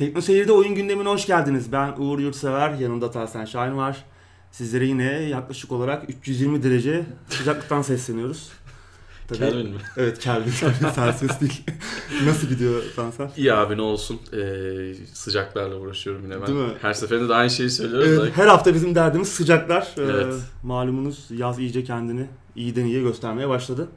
Tekno Seyir'de oyun gündemine hoş geldiniz. Ben Uğur Yurtsever, yanımda Tahsen Şahin var. Sizlere yine yaklaşık olarak 320 derece sıcaklıktan sesleniyoruz. Tabii, Kelvin mi? Evet Kelvin. Celsius değil. Nasıl gidiyor Tahsen? İyi abi ne olsun. Ee, sıcaklarla uğraşıyorum yine ben. Değil mi? Her seferinde de aynı şeyi söylüyoruz Evet, da. her hafta bizim derdimiz sıcaklar. Ee, Evet. malumunuz yaz iyice kendini iyiden iyiye göstermeye başladı.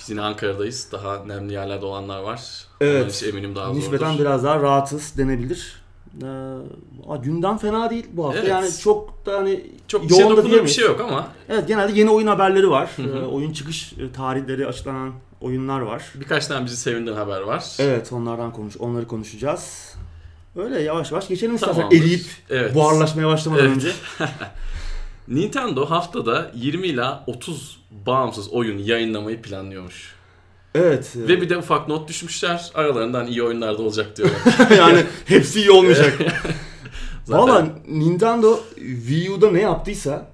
Biz yine Ankara'dayız. Daha nemli yerlerde olanlar var. Evet. İçin eminim daha zordur. Nispeten biraz daha rahatız denebilir. Ee, gündem fena değil bu hafta. Evet. Yani çok da hani Çok şey yoğun da dokunduğu bir diyemeyiz. şey yok ama Evet genelde yeni oyun haberleri var. Ee, oyun çıkış e, tarihleri açıklanan oyunlar var. birkaç tane bizi sevindiren haber var. Evet onlardan konuş onları konuşacağız. Öyle yavaş yavaş geçelim istersen eriyip Evet. buharlaşmaya başlamadan Evet. önce. Nintendo haftada 20 ila 30 bağımsız oyun yayınlamayı planlıyormuş. Evet. Ve bir de ufak not düşmüşler. Aralarından iyi oyunlar da olacak diyorlar. yani hepsi iyi olmayacak. Zaten- Valla Nintendo Wii U'da ne yaptıysa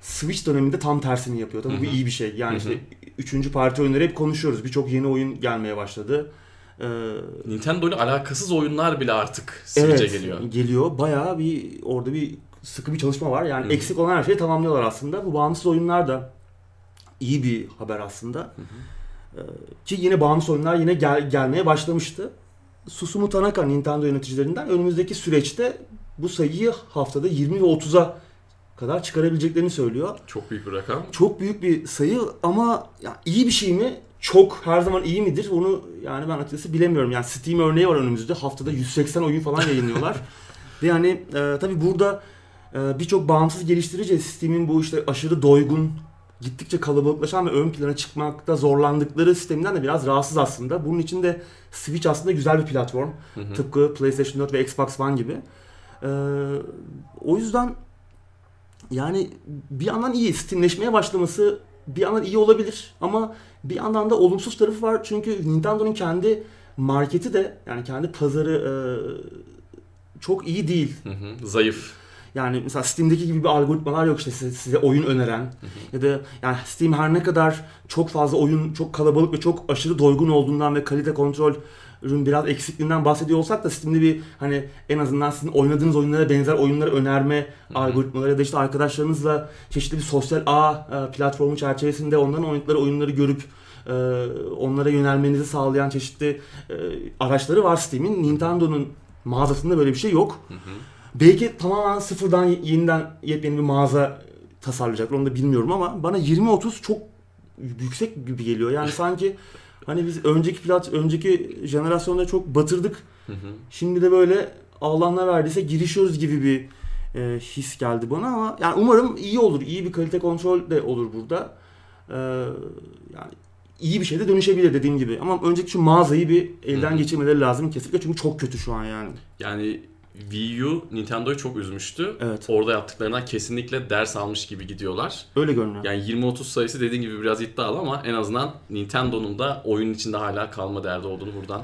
Switch döneminde tam tersini yapıyor. Tabii bu iyi bir şey. Yani işte üçüncü parti oyunları hep konuşuyoruz. Birçok yeni oyun gelmeye başladı. Ee, Nintendo ile alakasız oyunlar bile artık Switch'e evet, geliyor. Geliyor. Bayağı bir orada bir sıkı bir çalışma var. Yani Hı hı. eksik olan her şeyi tamamlıyorlar aslında. Bu bağımsız oyunlar da iyi bir haber aslında. Ee, ki yine bağımsız oyunlar yine gel- gelmeye başlamıştı. Susumu Tanaka Nintendo yöneticilerinden önümüzdeki süreçte bu sayıyı haftada 20 ve 30'a kadar çıkarabileceklerini söylüyor. Çok büyük bir rakam. Çok büyük bir sayı ama ya iyi bir şey mi? Çok her zaman iyi midir? Onu yani ben açıkçası bilemiyorum. Yani Steam örneği var önümüzde. Haftada 180 oyun falan yayınlıyorlar. Ve yani e, tabii burada birçok bağımsız geliştirici Steam'in bu işte aşırı doygun, gittikçe kalabalıklaşan ve ön plana çıkmakta zorlandıkları sisteminden de biraz rahatsız aslında. Bunun için de Switch aslında güzel bir platform. Hı hı. Tıpkı PlayStation 4 ve Xbox One gibi. Ee, o yüzden yani bir yandan iyi. Steamleşmeye başlaması bir yandan iyi olabilir ama bir yandan da olumsuz tarafı var. Çünkü Nintendo'nun kendi marketi de yani kendi pazarı e, çok iyi değil. Hı hı. Zayıf. Yani mesela Steam'deki gibi bir algoritmalar yok işte size, size oyun öneren ya da yani Steam her ne kadar çok fazla oyun çok kalabalık ve çok aşırı doygun olduğundan ve kalite kontrol ürün biraz eksikliğinden bahsediyor olsak da Steam'de bir hani en azından sizin oynadığınız oyunlara benzer oyunları önerme algoritmaları ya da işte arkadaşlarınızla çeşitli bir sosyal ağ e, platformu çerçevesinde onların oynadıkları oyunları görüp e, onlara yönelmenizi sağlayan çeşitli e, araçları var Steam'in. Nintendo'nun mağazasında böyle bir şey yok. Hı hı. Belki tamamen sıfırdan yeniden yepyeni bir mağaza tasarlayacaklar onu da bilmiyorum ama bana 20-30 çok yüksek gibi geliyor. Yani sanki hani biz önceki plat önceki jenerasyonda çok batırdık. Hı hı. Şimdi de böyle Allah ne verdiyse girişiyoruz gibi bir e, his geldi bana ama yani umarım iyi olur. iyi bir kalite kontrol de olur burada. E, yani iyi bir şey de dönüşebilir dediğim gibi. Ama önceki şu mağazayı bir elden geçirmeleri lazım kesinlikle çünkü çok kötü şu an yani. Yani Wii U Nintendo'yu çok üzmüştü. Evet. Orada yaptıklarından kesinlikle ders almış gibi gidiyorlar. Öyle görünüyor. Yani 20-30 sayısı dediğin gibi biraz iddialı ama en azından Nintendo'nun da oyunun içinde hala kalma derdi olduğunu buradan.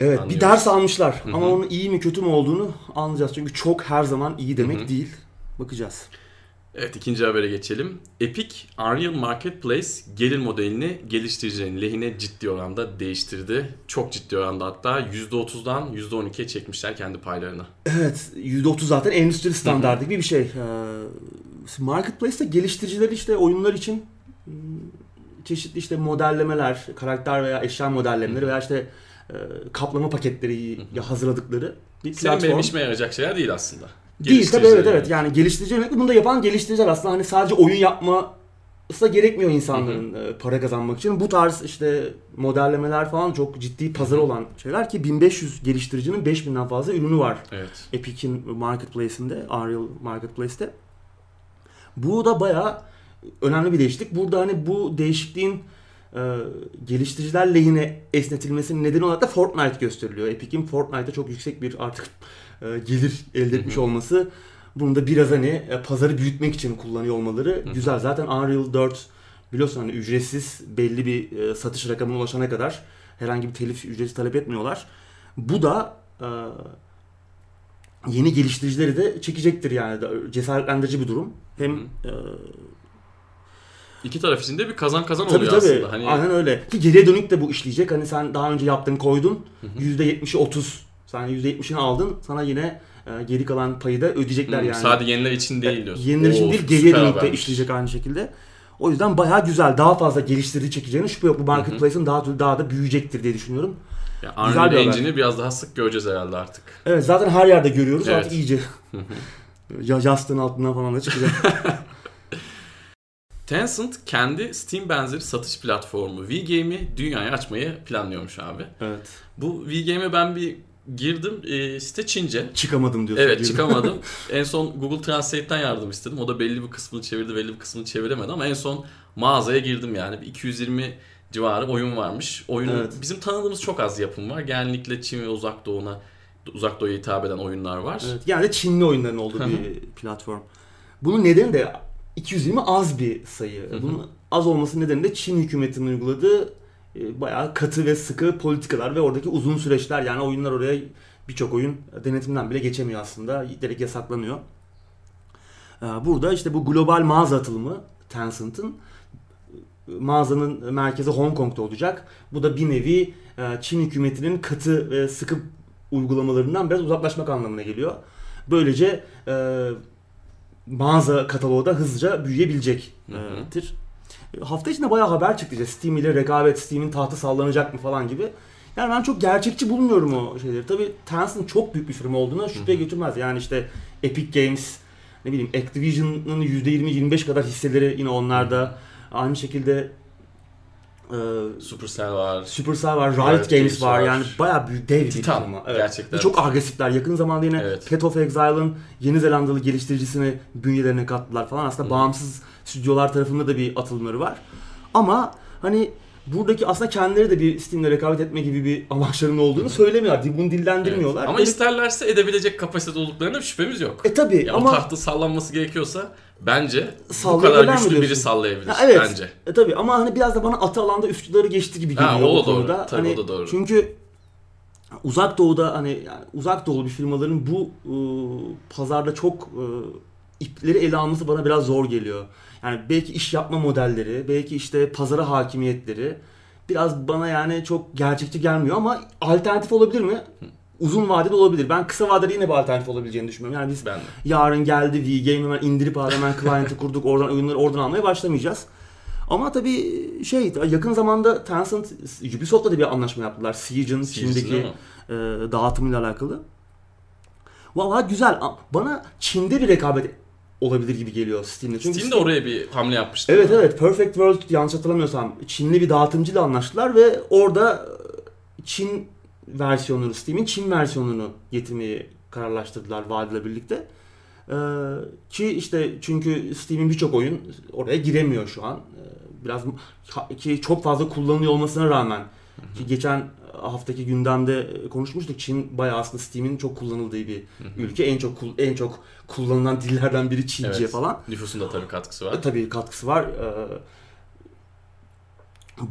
Evet Anlıyoruz. bir ders almışlar Hı hı. ama onun iyi mi kötü mü olduğunu anlayacağız. Çünkü çok her zaman iyi demek Hı hı. değil. Bakacağız. Evet ikinci habere geçelim. Epic Unreal Marketplace gelir modelini geliştiricilerin lehine ciddi oranda değiştirdi. Çok ciddi oranda hatta %30'dan %12'ye çekmişler kendi paylarını. Evet %30 zaten endüstri standardı gibi bir şey. Ee, Marketplace'te geliştiriciler işte oyunlar için hmm, çeşitli işte modellemeler, karakter veya eşya modellemeleri veya işte e, kaplama paketleri ya hazırladıkları bir Senin benim platform. işime yarayacak şeyler değil aslında. Değil tabii evet evet yani geliştirici yönelik bunu da yapan geliştiriciler aslında hani sadece oyun yapması da gerekmiyor insanların e, para kazanmak için. Bu tarz işte modellemeler falan çok ciddi pazarı olan şeyler ki 1500 geliştiricinin 5000'den fazla ürünü var. Evet. Epic'in marketplace'inde, Unreal Marketplace'te. Bu da bayağı önemli bir değişiklik. Burada hani bu değişikliğin e, geliştiriciler lehine esnetilmesinin nedeni olarak da Fortnite gösteriliyor. Epic'in Fortnite'da çok yüksek bir artık gelir elde etmiş olması. Bunu da biraz hani e, pazarı büyütmek için kullanıyor olmaları güzel. Zaten Unreal 4 biliyorsun hani ücretsiz belli bir e, satış rakamına ulaşana kadar herhangi bir telif ücreti talep etmiyorlar. Bu da e, yeni geliştiricileri de çekecektir yani cesaretlendirici bir durum. Hem Hı e, İki taraf için de bir kazan kazan tabii oluyor tabii aslında. Hani aynen öyle. Ki geriye dönük de bu işleyecek. Hani sen daha önce yaptın koydun. %70'i 30 Sen %70'ini aldın. Sana yine e, geri kalan payı da ödeyecekler Hmm, yani. Sadece yeniler için değil diyorsun. Yeniler için değil geriye dönük de işleyecek aynı şekilde. O yüzden bayağı güzel. Daha fazla geliştirici çekeceğine şüphe yok. Bu marketplace'in daha daha da büyüyecektir diye düşünüyorum. Ya Güzel Unreal bir haber. Engine'i biraz daha sık göreceğiz herhalde artık. Evet zaten her yerde görüyoruz. Evet. Artık iyice ya yastığın altından falan da çıkacak. Tencent kendi Steam benzeri satış platformu VGame'i dünyaya açmayı planlıyormuş abi. evet. Bu VGame'e ben bir girdim. E, site Çince. Çıkamadım diyorsun. Evet diyorum. çıkamadım. en son Google Translate'ten yardım istedim. O da belli bir kısmını çevirdi, belli bir kısmını çeviremedi ama en son mağazaya girdim yani. Bir 220 civarı oyun varmış. Oyunun Evet. bizim tanıdığımız çok az yapım var. Genellikle Çin ve Uzak Doğu'na Uzak Doğu'ya hitap eden oyunlar var. Evet, yani Çinli oyunların olduğu bir platform. Bunun nedeni de 220 az bir sayı. Bunun az olması nedeni de Çin hükümetinin uyguladığı bayağı katı ve sıkı politikalar ve oradaki uzun süreçler. Yani oyunlar oraya birçok oyun denetimden bile geçemiyor aslında. Direkt yasaklanıyor. Ee, Burada işte bu global mağaza atılımı Tencent'ın e, mağazanın merkezi Hong Kong'da olacak. Bu da bir nevi e, Çin hükümetinin katı ve sıkı uygulamalarından biraz uzaklaşmak anlamına geliyor. Böylece e, mağaza kataloğu da hızlıca büyüyebilecektir. E, Hafta içinde bayağı haber çıktı işte Steam ile rekabet, Steam'in tahtı sallanacak mı falan gibi. Yani ben çok gerçekçi bulmuyorum o şeyleri. Tabii Tencent çok büyük bir firma olduğuna şüphe götürmez. Yani işte Epic Games, ne bileyim Activision'ın %20-25 kadar hisseleri yine onlarda. Aynı şekilde e, Supercell var. Supercell var, Riot, Riot Games, Games var. var. Yani bayağı büyük dev bir Titan, firma. gerçekten. Ve çok agresifler. Yakın zamanda yine Evet. Path of Exile'ın Yeni Zelandalı geliştiricisini bünyelerine kattılar falan. Aslında Hı. bağımsız stüdyolar tarafında da bir atılımları var. Ama hani buradaki aslında kendileri de bir Steam'le rekabet etme gibi bir amaçlarının olduğunu söylemiyorlar. Bunu dillendirmiyorlar. Evet. Ama Böyle- isterlerse edebilecek kapasitede olduklarına şüphemiz yok. e tabi Ya o ama tahtı sallanması gerekiyorsa bence bu kadar güçlü biri sallayabilir Ya evet. bence. E tabi ama hani biraz da bana atı alanda üstçüleri geçti gibi Ha, geliyor o bu da doğru. konuda. Tabii, hani o da doğru. Çünkü uzak doğuda hani yani uzak doğulu bir firmaların bu e, pazarda çok e, ipleri ele alması bana biraz zor geliyor. Yani belki iş yapma modelleri, belki işte pazara hakimiyetleri biraz bana yani çok gerçekçi gelmiyor ama alternatif olabilir mi? Uzun vadede olabilir. Ben kısa vadede yine bir alternatif olabileceğini düşünmüyorum. Yani biz Ben de. yarın geldi V-Game hemen indirip hemen client'ı kurduk oradan oyunları oradan almaya başlamayacağız. Ama tabii şey yakın zamanda Tencent Ubisoft'la da bir anlaşma yaptılar. Siege'in Çin'deki e, dağıtımıyla alakalı. Valla güzel. Bana Çin'de bir rekabet olabilir gibi geliyor Steam'de. Çünkü Steam de oraya bir hamle yapmıştı. Evet evet Perfect World yanlış hatırlamıyorsam Çinli bir dağıtımcıyla anlaştılar ve orada e, Çin versiyonunu Steam'in Çin versiyonunu getirmeyi kararlaştırdılar Valve'la birlikte. Ee, ki işte çünkü Steam'in birçok oyun oraya giremiyor şu an. Ee, biraz ki çok fazla kullanılıyor olmasına rağmen ki geçen haftaki gündemde konuşmuştuk. Çin bayağı aslında Steam'in çok kullanıldığı bir ülke. En çok en çok kullanılan dillerden biri Çince Evet. falan. Nüfusun da tabii katkısı var. E, Tabii katkısı var. Ee,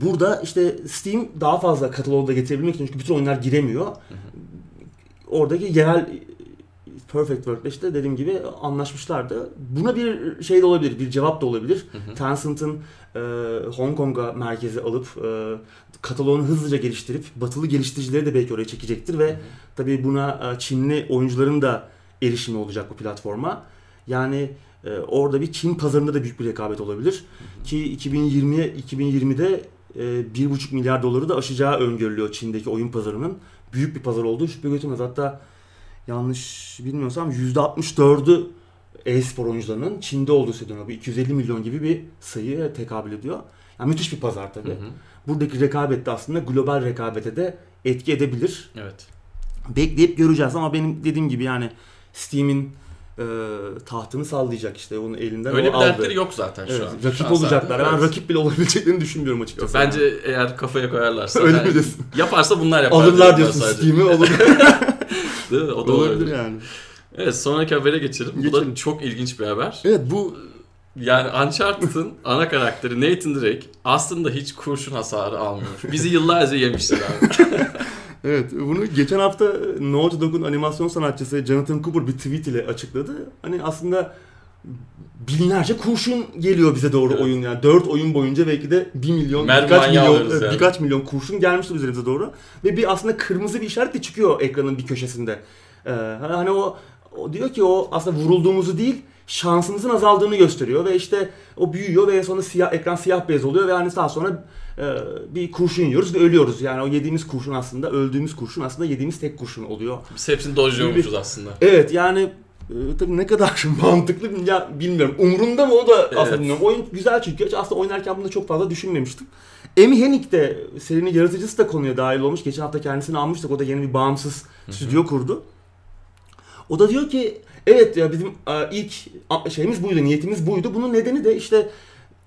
Burada işte Steam daha fazla kataloğu da getirebilmek için çünkü bütün oyunlar giremiyor. Oradaki yerel Perfect World'le işte dediğim gibi anlaşmışlardı. Buna bir şey de olabilir, bir cevap da olabilir. Tencent'ın e, Hong Kong'a merkezi alıp e, kataloğunu hızlıca geliştirip batılı geliştiricileri de belki oraya çekecektir ve tabii buna e, Çinli oyuncuların da erişimi olacak bu platforma. Yani e, orada bir Çin pazarında da büyük bir rekabet olabilir. Ki 2020'ye 2020'de e, 1,5 milyar doları da aşacağı öngörülüyor Çin'deki oyun pazarının. Büyük bir pazar olduğu şüphe götürmez. Hatta yanlış bilmiyorsam %64'ü e-spor oyuncularının Çin'de olduğu söyleniyor. Bu 250 milyon gibi bir sayıya tekabül ediyor. Yani müthiş bir pazar tabii. Hı hı. Buradaki rekabet de aslında global rekabete de etki edebilir. Evet. Bekleyip göreceğiz ama benim dediğim gibi yani Steam'in e, tahtını sallayacak işte onun elinden Öyle bir aldı. dertleri yok zaten Evet, şu an. rakip Şu an olacaklar. Ben evet. rakip bile olabileceklerini düşünmüyorum açıkçası. Bence yani. eğer kafaya koyarlarsa. Öyle yani mi diyorsun? Yaparsa bunlar yapar. alırlar diyorsun. Steam'i olur. Değil mi? O da olabilir olabilir. yani. Evet sonraki habere geçelim. Bu Geçelim. da çok ilginç bir haber. Evet bu Yani Uncharted'ın ana karakteri Nathan Drake aslında hiç kurşun hasarı almıyormuş. Bizi yıllarca yemişler abi. Evet bunu geçen hafta Naughty Dog'un animasyon sanatçısı Jonathan Cooper bir tweet ile açıkladı. Hani aslında binlerce kurşun geliyor bize doğru Evet. oyun yani. 4 oyun boyunca belki de 1 milyon, Mermi birkaç milyon, alıyoruz yani. birkaç milyon kurşun gelmiştir üzerimize doğru. Ve bir aslında kırmızı bir işaret de çıkıyor ekranın bir köşesinde. Ee, hani o, o diyor ki o aslında vurulduğumuzu değil şansımızın azaldığını gösteriyor ve işte o büyüyor ve sonra siyah ekran siyah beyaz oluyor ve hani daha sonra e, bir kurşun yiyoruz ve ölüyoruz. Yani o yediğimiz kurşun aslında öldüğümüz kurşun aslında yediğimiz tek kurşun oluyor. Biz hepsini dojluyormuşuz aslında. Evet yani e, tabii ne kadar mantıklı ya bilmiyorum. Umrunda mı o da aslında Evet. bilmiyorum. Oyun güzel çünkü aslında oynarken bunu çok fazla düşünmemiştim. Amy Hennig de serinin yaratıcısı da konuya dahil olmuş. Geçen hafta kendisini almıştık. O da yeni bir bağımsız stüdyo kurdu. O da diyor ki evet ya bizim e, ilk şeyimiz buydu, niyetimiz buydu. Bunun nedeni de işte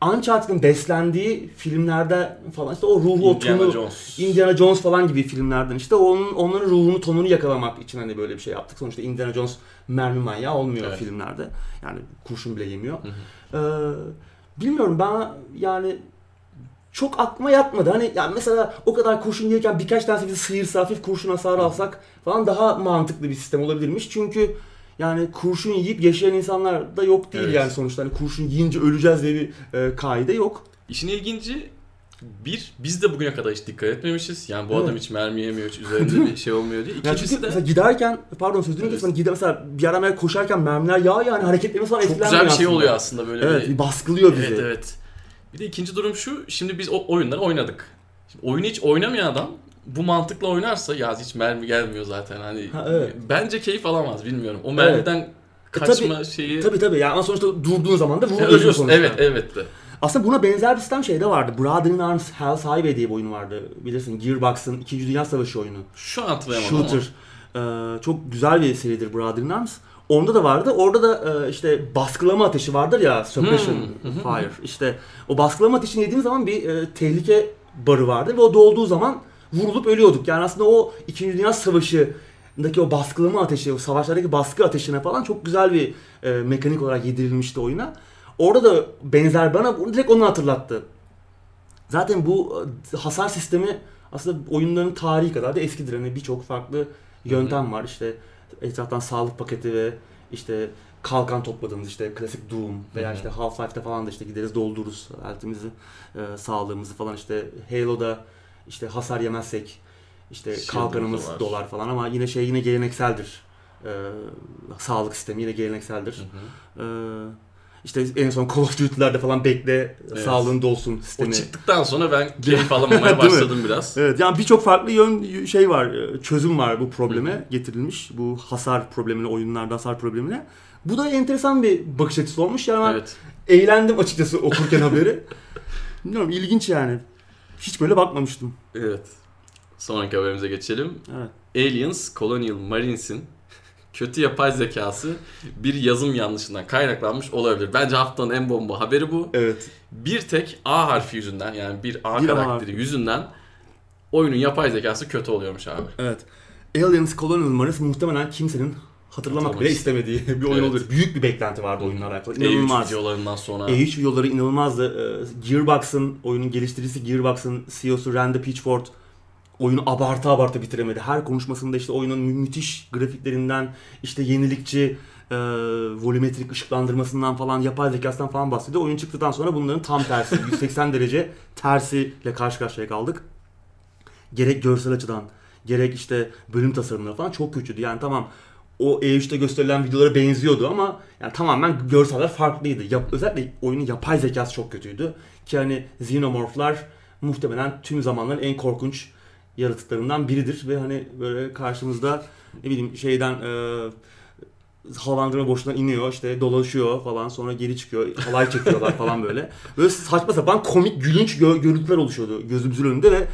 Uncharted'ın beslendiği filmlerde falan işte o ruhu, o Indiana tonu, Jones. Indiana Jones falan gibi filmlerden işte onun onların ruhunu tonunu yakalamak için hani böyle bir şey yaptık. Sonuçta Indiana Jones mermi manyağı olmuyor Evet. filmlerde. Yani kurşun bile yemiyor. Hı Ee, bilmiyorum ben yani çok aklıma yatmadı. Hani yani mesela o kadar kurşun yerken birkaç tanesi bizi sıyırsa hafif kurşun hasarı alsak falan daha mantıklı bir sistem olabilirmiş. Çünkü yani kurşun yiyip yaşayan insanlar da yok değil Evet. yani sonuçta. Hani kurşun yiyince öleceğiz diye bir e, kaide yok. İşin ilginci bir, biz de bugüne kadar hiç dikkat etmemişiz. Yani bu Evet. adam hiç mermi yemiyor, hiç üzerinde bir şey olmuyor diye. Yani İkincisi çünkü de mesela giderken pardon sözünü Evet. kesmem. Gider mesela bir ara mesela koşarken mermiler yağ yani hareketlerimiz falan çok etkilenmiyor güzel bir şey aslında. oluyor aslında böyle Evet bir baskılıyor bizi. Evet evet. Bir de ikinci durum şu. Şimdi biz o oyunları oynadık. Şimdi oyunu hiç oynamayan adam bu mantıkla oynarsa ya hiç mermi gelmiyor zaten hani Ha, evet. bence keyif alamaz bilmiyorum. O mermiden kaçma şeyi Tabii tabii yani ama sonuçta durduğun zaman da vuruluyorsun ölüyorsun. sonuçta. Evet evet de. Aslında buna benzer bir sistem şeyde vardı. Brother in Arms Hell's Highway diye bir oyun vardı. Bilirsin Gearbox'ın 2. Dünya Savaşı oyunu. Şu an hatırlayamadım ama. Shooter. Ee, çok güzel bir seridir Brother in Arms. Onda da vardı. Orada da e, işte baskılama ateşi vardır ya. Suppression Hmm. Fire. İşte o baskılama ateşini yediğin zaman bir e, tehlike barı vardı ve o dolduğu zaman vurulup ölüyorduk. Yani aslında o 2. Dünya Savaşı'ndaki o baskılama ateşi, o savaşlardaki baskı ateşine falan çok güzel bir e, mekanik olarak yedirilmişti oyuna. Orada da benzer bana bunu direkt onu hatırlattı. Zaten bu e, hasar sistemi aslında oyunların tarihi kadar da eskidir. Hani birçok farklı yöntem var. İşte etraftan sağlık paketi ve işte kalkan topladığımız işte klasik Doom veya işte Half-Life'de falan da işte gideriz doldururuz altımızı, e, sağlığımızı falan işte Halo'da işte hasar yemezsek işte Shield'ımız kalkanımız var. dolar falan ama yine şey yine gelenekseldir. E, sağlık sistemi yine gelenekseldir. Hı hı. E, işte en son Call of Duty'lerde falan bekle Evet. sağlığın dolsun O sistemi. çıktıktan sonra ben keyif alamamaya başladım biraz. Evet yani birçok farklı yön şey var, e, çözüm var bu probleme getirilmiş. Bu hasar problemine, oyunlarda hasar problemine. Bu da enteresan bir bakış açısı olmuş. Yani ben Evet. eğlendim açıkçası okurken haberi. Bilmiyorum ilginç yani. Hiç böyle bakmamıştım. Evet. Sonraki haberimize geçelim. Evet. Aliens Colonial Marines'in kötü yapay zekası bir yazım yanlışından kaynaklanmış olabilir. Bence haftanın en bomba haberi bu. Evet. Bir tek A harfi yüzünden yani bir A Bir A karakteri harfi. yüzünden oyunun yapay zekası kötü oluyormuş abi. Evet. Aliens Colonial Marines muhtemelen kimsenin hatırlamak bile istemediği bir oyun Evet. olur. Büyük bir beklenti vardı oyunla alakalı. E3 İnanılmaz. videolarından sonra E3 videoları inanılmazdı. Ee, Gearbox'ın, oyunun geliştiricisi Gearbox'ın CEO'su Randy Pitchford oyunu abartı abartı bitiremedi. Her konuşmasında işte oyunun mü- müthiş grafiklerinden, işte yenilikçi e, volümetrik ışıklandırmasından falan, yapay zekasından falan bahsediyor. Oyun çıktıktan sonra bunların tam tersi, 180 derece tersiyle karşı karşıya kaldık. Gerek görsel açıdan, gerek işte bölüm tasarımları falan çok kötüydü. Yani tamam o E3'te gösterilen videolara benziyordu ama yani tamamen görseller farklıydı. Yap, özellikle oyunun yapay zekası çok kötüydü. Ki hani Xenomorph'lar muhtemelen tüm zamanların en korkunç yaratıklarından biridir ve hani böyle karşımızda ne bileyim şeyden e, havalandırma boşluğundan iniyor işte dolaşıyor falan sonra geri çıkıyor halay çekiyorlar falan böyle. Böyle saçma sapan komik gülünç gö- görüntüler oluşuyordu gözümüzün önünde ve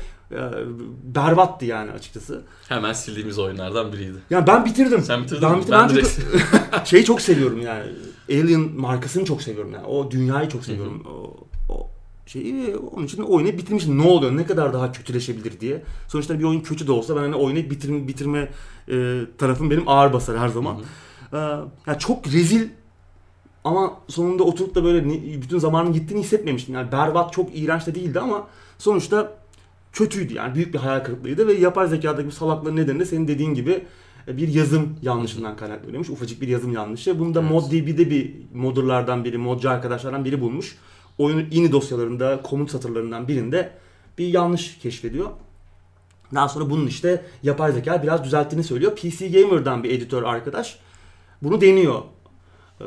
berbattı yani açıkçası. hemen sildiğimiz oyunlardan biriydi. Yani ben bitirdim. Sen bitirdin Ben mi? bitirdim. Ben Ben direkt- çünkü şeyi çok seviyorum yani. Alien markasını çok seviyorum yani. O dünyayı çok seviyorum. O, o şeyi onun için oyunu bitirmişim. Ne oluyor? Ne kadar daha kötüleşebilir diye. Sonuçta bir oyun kötü de olsa ben hani oyunu bitirme, bitirme e, tarafım benim ağır basar her zaman. Hı hı. Ee, yani çok rezil ama sonunda oturup da böyle bütün zamanın gittiğini hissetmemiştim. Yani berbat çok iğrenç de değildi ama sonuçta kötüydü yani büyük bir hayal kırıklığıydı ve yapay zekadaki bu salaklığın nedeni de senin dediğin gibi bir yazım yanlışından kaynaklanıyormuş. Ufacık bir yazım yanlışı. Bunu da Evet. ModDB'de bir modderlardan biri, modcu arkadaşlardan biri bulmuş. Oyunun ini dosyalarında, komut satırlarından birinde bir yanlış keşfediyor. Daha sonra bunun işte yapay zeka biraz düzelttiğini söylüyor. PC Gamer'dan bir editör arkadaş bunu deniyor. Ee,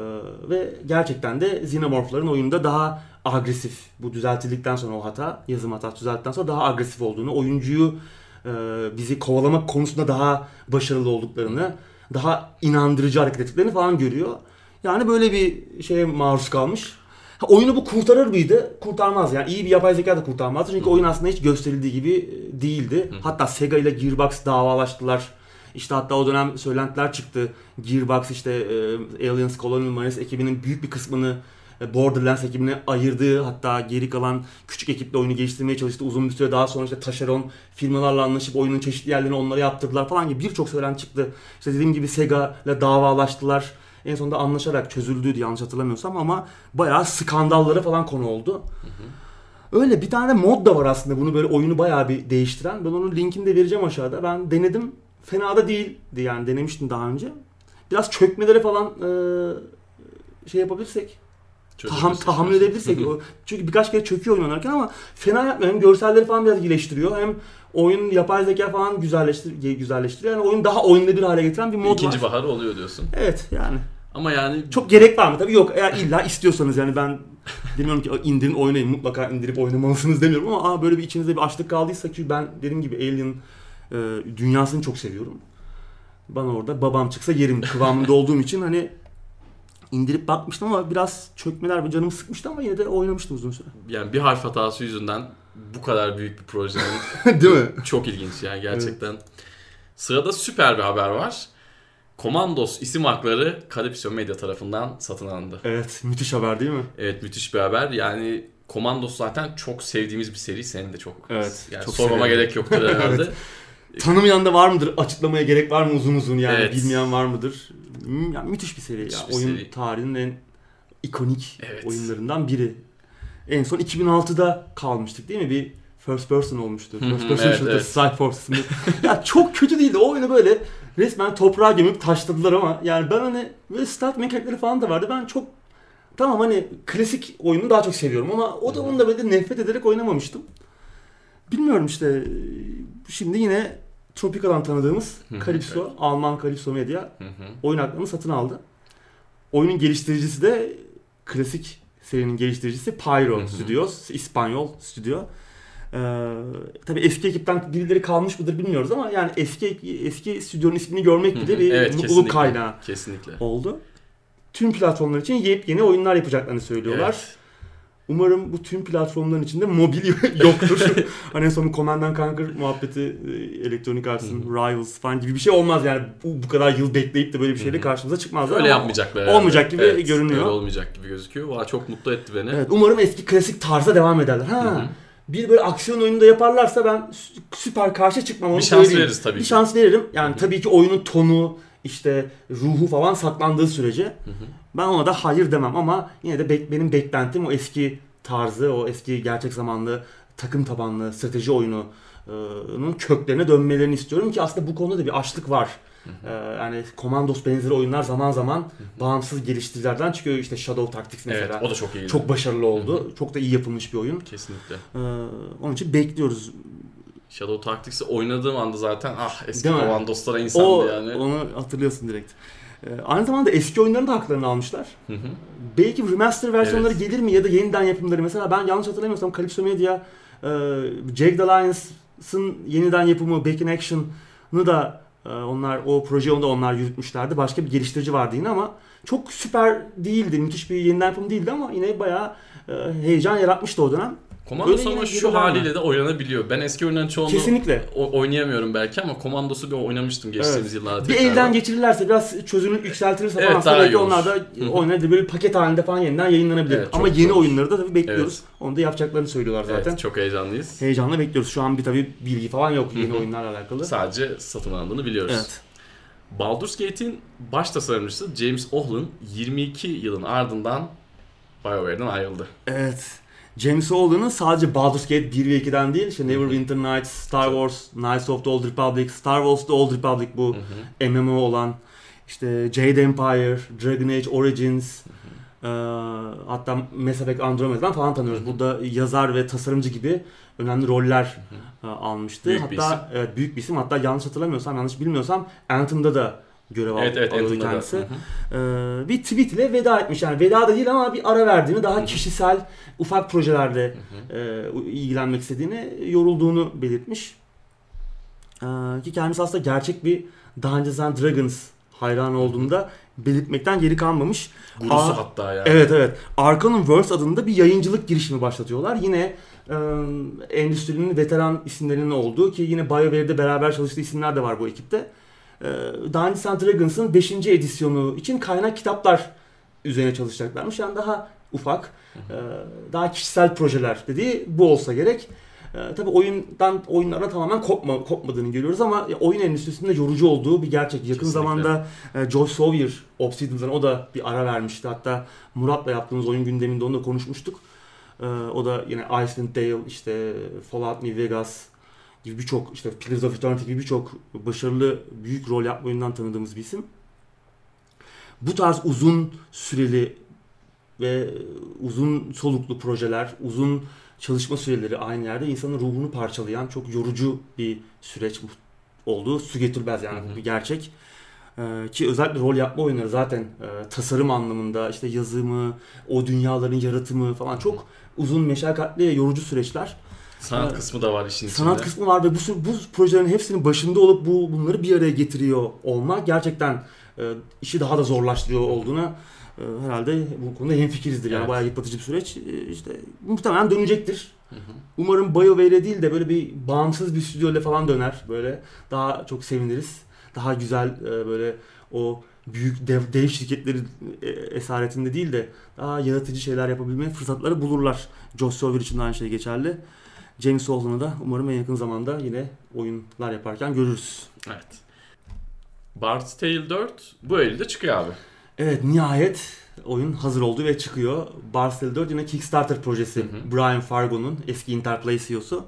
ve gerçekten de Xenomorph'ların oyunda daha agresif, bu düzeltildikten sonra o hata, yazım hatası düzelttikten sonra daha agresif olduğunu, oyuncuyu e, bizi kovalamak konusunda daha başarılı olduklarını, daha inandırıcı hareket ettiklerini falan görüyor. Yani böyle bir şeye maruz kalmış. Ha, oyunu bu kurtarır mıydı? Kurtarmaz yani. iyi bir yapay zeka da kurtarmazdı. Çünkü oyun aslında hiç gösterildiği gibi e, değildi. Hatta Sega ile Gearbox davalaştılar. İşte hatta o dönem söylentiler çıktı. Gearbox işte e, Aliens Colonial Marines ekibinin büyük bir kısmını e, Borderlands ekibine ayırdığı hatta geri kalan küçük ekiple oyunu geliştirmeye çalıştı. Uzun bir süre daha sonra işte taşeron firmalarla anlaşıp oyunun çeşitli yerlerini onlara yaptırdılar falan gibi birçok söylenti çıktı. İşte dediğim gibi Sega ile davalaştılar. En sonunda anlaşarak çözüldüydü yanlış hatırlamıyorsam ama bayağı skandallara falan konu oldu. Öyle bir tane mod da var aslında bunu böyle oyunu bayağı bir değiştiren. Ben onun linkini de vereceğim aşağıda. Ben denedim. Fena da değildi yani denemiştim daha önce. Biraz çökmeleri falan e, şey yapabilirsek, taham, tahammül edebilirsek. o, çünkü birkaç kere çöküyor oyun oynarken ama fena yapmıyor. Hem görselleri falan biraz iyileştiriyor hem oyun yapay zeka falan güzelleştir güzelleştiriyor. Yani oyun daha oynanabilir hale getiren bir mod İkinci var. baharı oluyor diyorsun. Evet yani. Ama yani Çok gerek var mı? Tabii yok. Eğer illa istiyorsanız yani ben demiyorum ki indirin oynayın mutlaka indirip oynamalısınız demiyorum ama aa, böyle bir içinizde bir açlık kaldıysa çünkü ben dediğim gibi Alien e, dünyasını çok seviyorum. Bana orada babam çıksa yerim kıvamında olduğum için hani indirip bakmıştım ama biraz çökmeler ve canımı sıkmıştı ama yine de oynamıştım uzun süre. yani bir harf hatası yüzünden bu kadar büyük bir projenin Değil mi? çok ilginç yani gerçekten. Sırada süper bir haber var. Commandos isim hakları Calypso Media tarafından satın alındı. Evet müthiş haber değil mi? Evet müthiş bir haber. Yani Commandos zaten çok sevdiğimiz bir seri. Senin de çok. Evet, Yani çok sormama severim. gerek yoktur herhalde. Tanımayan da var mıdır? Açıklamaya gerek var mı uzun uzun yani Evet. bilmeyen var mıdır? Hmm, ya müthiş bir seri Müthiş ya. bir Oyun seri. tarihinin en ikonik Evet. oyunlarından biri. En son 2006'da kalmıştık değil mi? Bir first person olmuştu. Hı hı, First person evet, shooter evet. Strike Force isimli. ya çok kötü değildi. O oyunu böyle resmen toprağa gömüp taşladılar ama yani ben hani böyle start mekanikleri falan da vardı. Ben çok tamam hani klasik oyunu daha çok seviyorum ama o da onu da böyle nefret ederek oynamamıştım. Bilmiyorum işte şimdi yine Tropical'dan tanıdığımız Calypso, Alman Calypso Media oyun haklarını satın aldı. Oyunun geliştiricisi de klasik serinin geliştiricisi Pyro. Studios, İspanyol stüdyo. Ee, tabii eski ekipten birileri kalmış mıdır bilmiyoruz ama yani eski eski stüdyonun ismini görmek bile bir Evet, mutluluk kaynağı Kesinlikle. oldu. Tüm platformlar için yepyeni oyunlar yapacaklarını söylüyorlar. Evet. Umarım bu tüm platformların içinde mobil yoktur. hani en son Command and Conquer muhabbeti e, Electronic Arts'ın Rivals falan gibi bir şey olmaz yani. Bu, bu kadar yıl bekleyip de böyle bir şeyle karşımıza çıkmazlar. Öyle yapmayacaklar olmayacak gibi görünüyor. Öyle olmayacak gibi gözüküyor. Valla çok mutlu etti beni. Evet, umarım eski klasik tarza devam ederler. Ha. Bir böyle aksiyon oyunu da yaparlarsa ben sü- süper karşı çıkmam onu Bir şans söyleyeyim. veririz tabii Bir ki. şans veririm. Yani tabii ki oyunun tonu, işte ruhu falan saklandığı sürece Hı hı. ben ona da hayır demem ama yine de bek- benim beklentim o eski tarzı, o eski gerçek zamanlı takım tabanlı strateji oyununun köklerine dönmelerini istiyorum ki aslında bu konuda da bir açlık var. Ee, yani Commandos benzeri oyunlar zaman zaman bağımsız geliştiricilerden çıkıyor. İşte Shadow Tactics mesela. Evet o da çok iyi. Çok başarılı oldu. Çok da iyi yapılmış bir oyun. Kesinlikle. Ee, onun için bekliyoruz. Shadow Tactics'i oynadığım anda zaten ah eski? Commandos'lara insandı O yani. onu hatırlıyorsun direkt. Ee, aynı zamanda eski oyunların da haklarını almışlar. Hı hı. Belki remaster versiyonları Evet. gelir mi ya da yeniden yapımları. Mesela ben yanlış hatırlamıyorsam Calypso Media e, Jagged Alliance'ın yeniden yapımı Back in Action'ı da e, onlar o projeyi de onlar yürütmüşlerdi. Başka bir geliştirici vardı yine ama çok süper değildi. Müthiş bir yeniden yapım değildi ama yine bayağı e, heyecan yaratmıştı o dönem. Commandos Öyle ama şu haliyle de oynanabiliyor. Ben eski oyunların çoğunu Kesinlikle. o- oynayamıyorum belki ama Commandos'u bir oynamıştım geçtiğimiz yıllarda. Bir elden geçirirlerse biraz çözünürlük yükseltirirse Evet, falan belki onlar da oynanabilir. Böyle paket halinde falan yeniden yayınlanabilir. Evet, Ama yeni olur. oyunları da tabii bekliyoruz. Onu da yapacaklarını söylüyorlar zaten. Evet, çok heyecanlıyız. Heyecanla bekliyoruz. Şu an bir tabii bilgi falan yok yeni oyunlarla alakalı. Sadece satın alındığını biliyoruz. Evet. Baldur's Gate'in baş tasarımcısı James Ohlin 22 yılın ardından BioWare'den ayrıldı. Evet. James Holden'ın sadece Baldur's Gate 1 ve 2'den değil, işte Neverwinter Nights, Star Wars, Knights of the Old Republic, Star Wars The Old Republic bu MMO olan, işte Jade Empire, Dragon Age Origins, e, hatta Mass Effect Andromeda'dan falan tanıyoruz. Burada yazar ve tasarımcı gibi önemli roller e, almıştı. Büyük bir hatta evet büyük bir isim. Hatta yanlış hatırlamıyorsam, yanlış bilmiyorsam Anthem'da da görev Evet evet alıyordu kendisi. Ee, bir tweet ile veda etmiş. Yani veda da değil ama bir ara verdiğini, daha kişisel ufak projelerde e, ilgilenmek istediğini, yorulduğunu belirtmiş. Ee, ki kendisi aslında gerçek bir Dungeons and Dragons hayranı olduğunda belirtmekten geri kalmamış. Gurusu Aa, hatta yani. Evet evet. Arcanum Verse adında bir yayıncılık girişimi başlatıyorlar. Yine e, endüstrinin veteran isimlerinin olduğu ki yine BioWare'de beraber çalıştığı isimler de var bu ekipte. E, Dungeons and Dragons'ın 5. edisyonu için kaynak kitaplar üzerine çalışacaklarmış. Yani daha ufak, e, daha kişisel projeler dediği bu olsa gerek. E, tabii oyundan oyunlara tamamen kopma, kopmadığını görüyoruz ama oyun endüstrisinde yorucu olduğu bir gerçek. Yakın Kesinlikle. zamanda e, Josh Sawyer Obsidian'dan o da bir ara vermişti. Hatta Murat'la yaptığımız oyun gündeminde onu da konuşmuştuk. E, o da yine Icewind Dale, işte Fallout New Vegas gibi birçok işte Pillars of Eternity gibi birçok başarılı büyük rol yapma oyundan tanıdığımız bir isim. Bu tarz uzun süreli ve uzun soluklu projeler, uzun çalışma süreleri aynı yerde insanın ruhunu parçalayan çok yorucu bir süreç oldu. Su getirmez yani bu bir gerçek. Ee, ki özellikle rol yapma oyunları zaten e, tasarım anlamında işte yazımı, o dünyaların yaratımı falan çok uzun meşakkatli yorucu süreçler. Sanat kısmı da var işin içinde. Sanat kısmı var ve bu, bu projelerin hepsinin başında olup bu bunları bir araya getiriyor olmak gerçekten e, işi daha da zorlaştırıyor olduğuna e, herhalde bu konuda hemfikirizdir. Yani Evet. bayağı yıpratıcı bir süreç. E, işte muhtemelen dönecektir. Hı hı. Umarım BioWare değil de böyle bir bağımsız bir stüdyoyla falan döner. Böyle daha çok seviniriz. Daha güzel e, böyle o büyük dev, dev şirketlerin e, esaretinde değil de daha yaratıcı şeyler yapabilme fırsatları bulurlar. Josh Sawyer için de aynı şey geçerli. James Holden'ı da umarım en yakın zamanda yine oyunlar yaparken görürüz. Evet. Bard's Tale 4 bu Eylül'de çıkıyor abi. Evet nihayet oyun hazır oldu ve çıkıyor. Barcelona 4 yine Kickstarter projesi. Hı hı. Brian Fargo'nun eski Interplay CEO'su.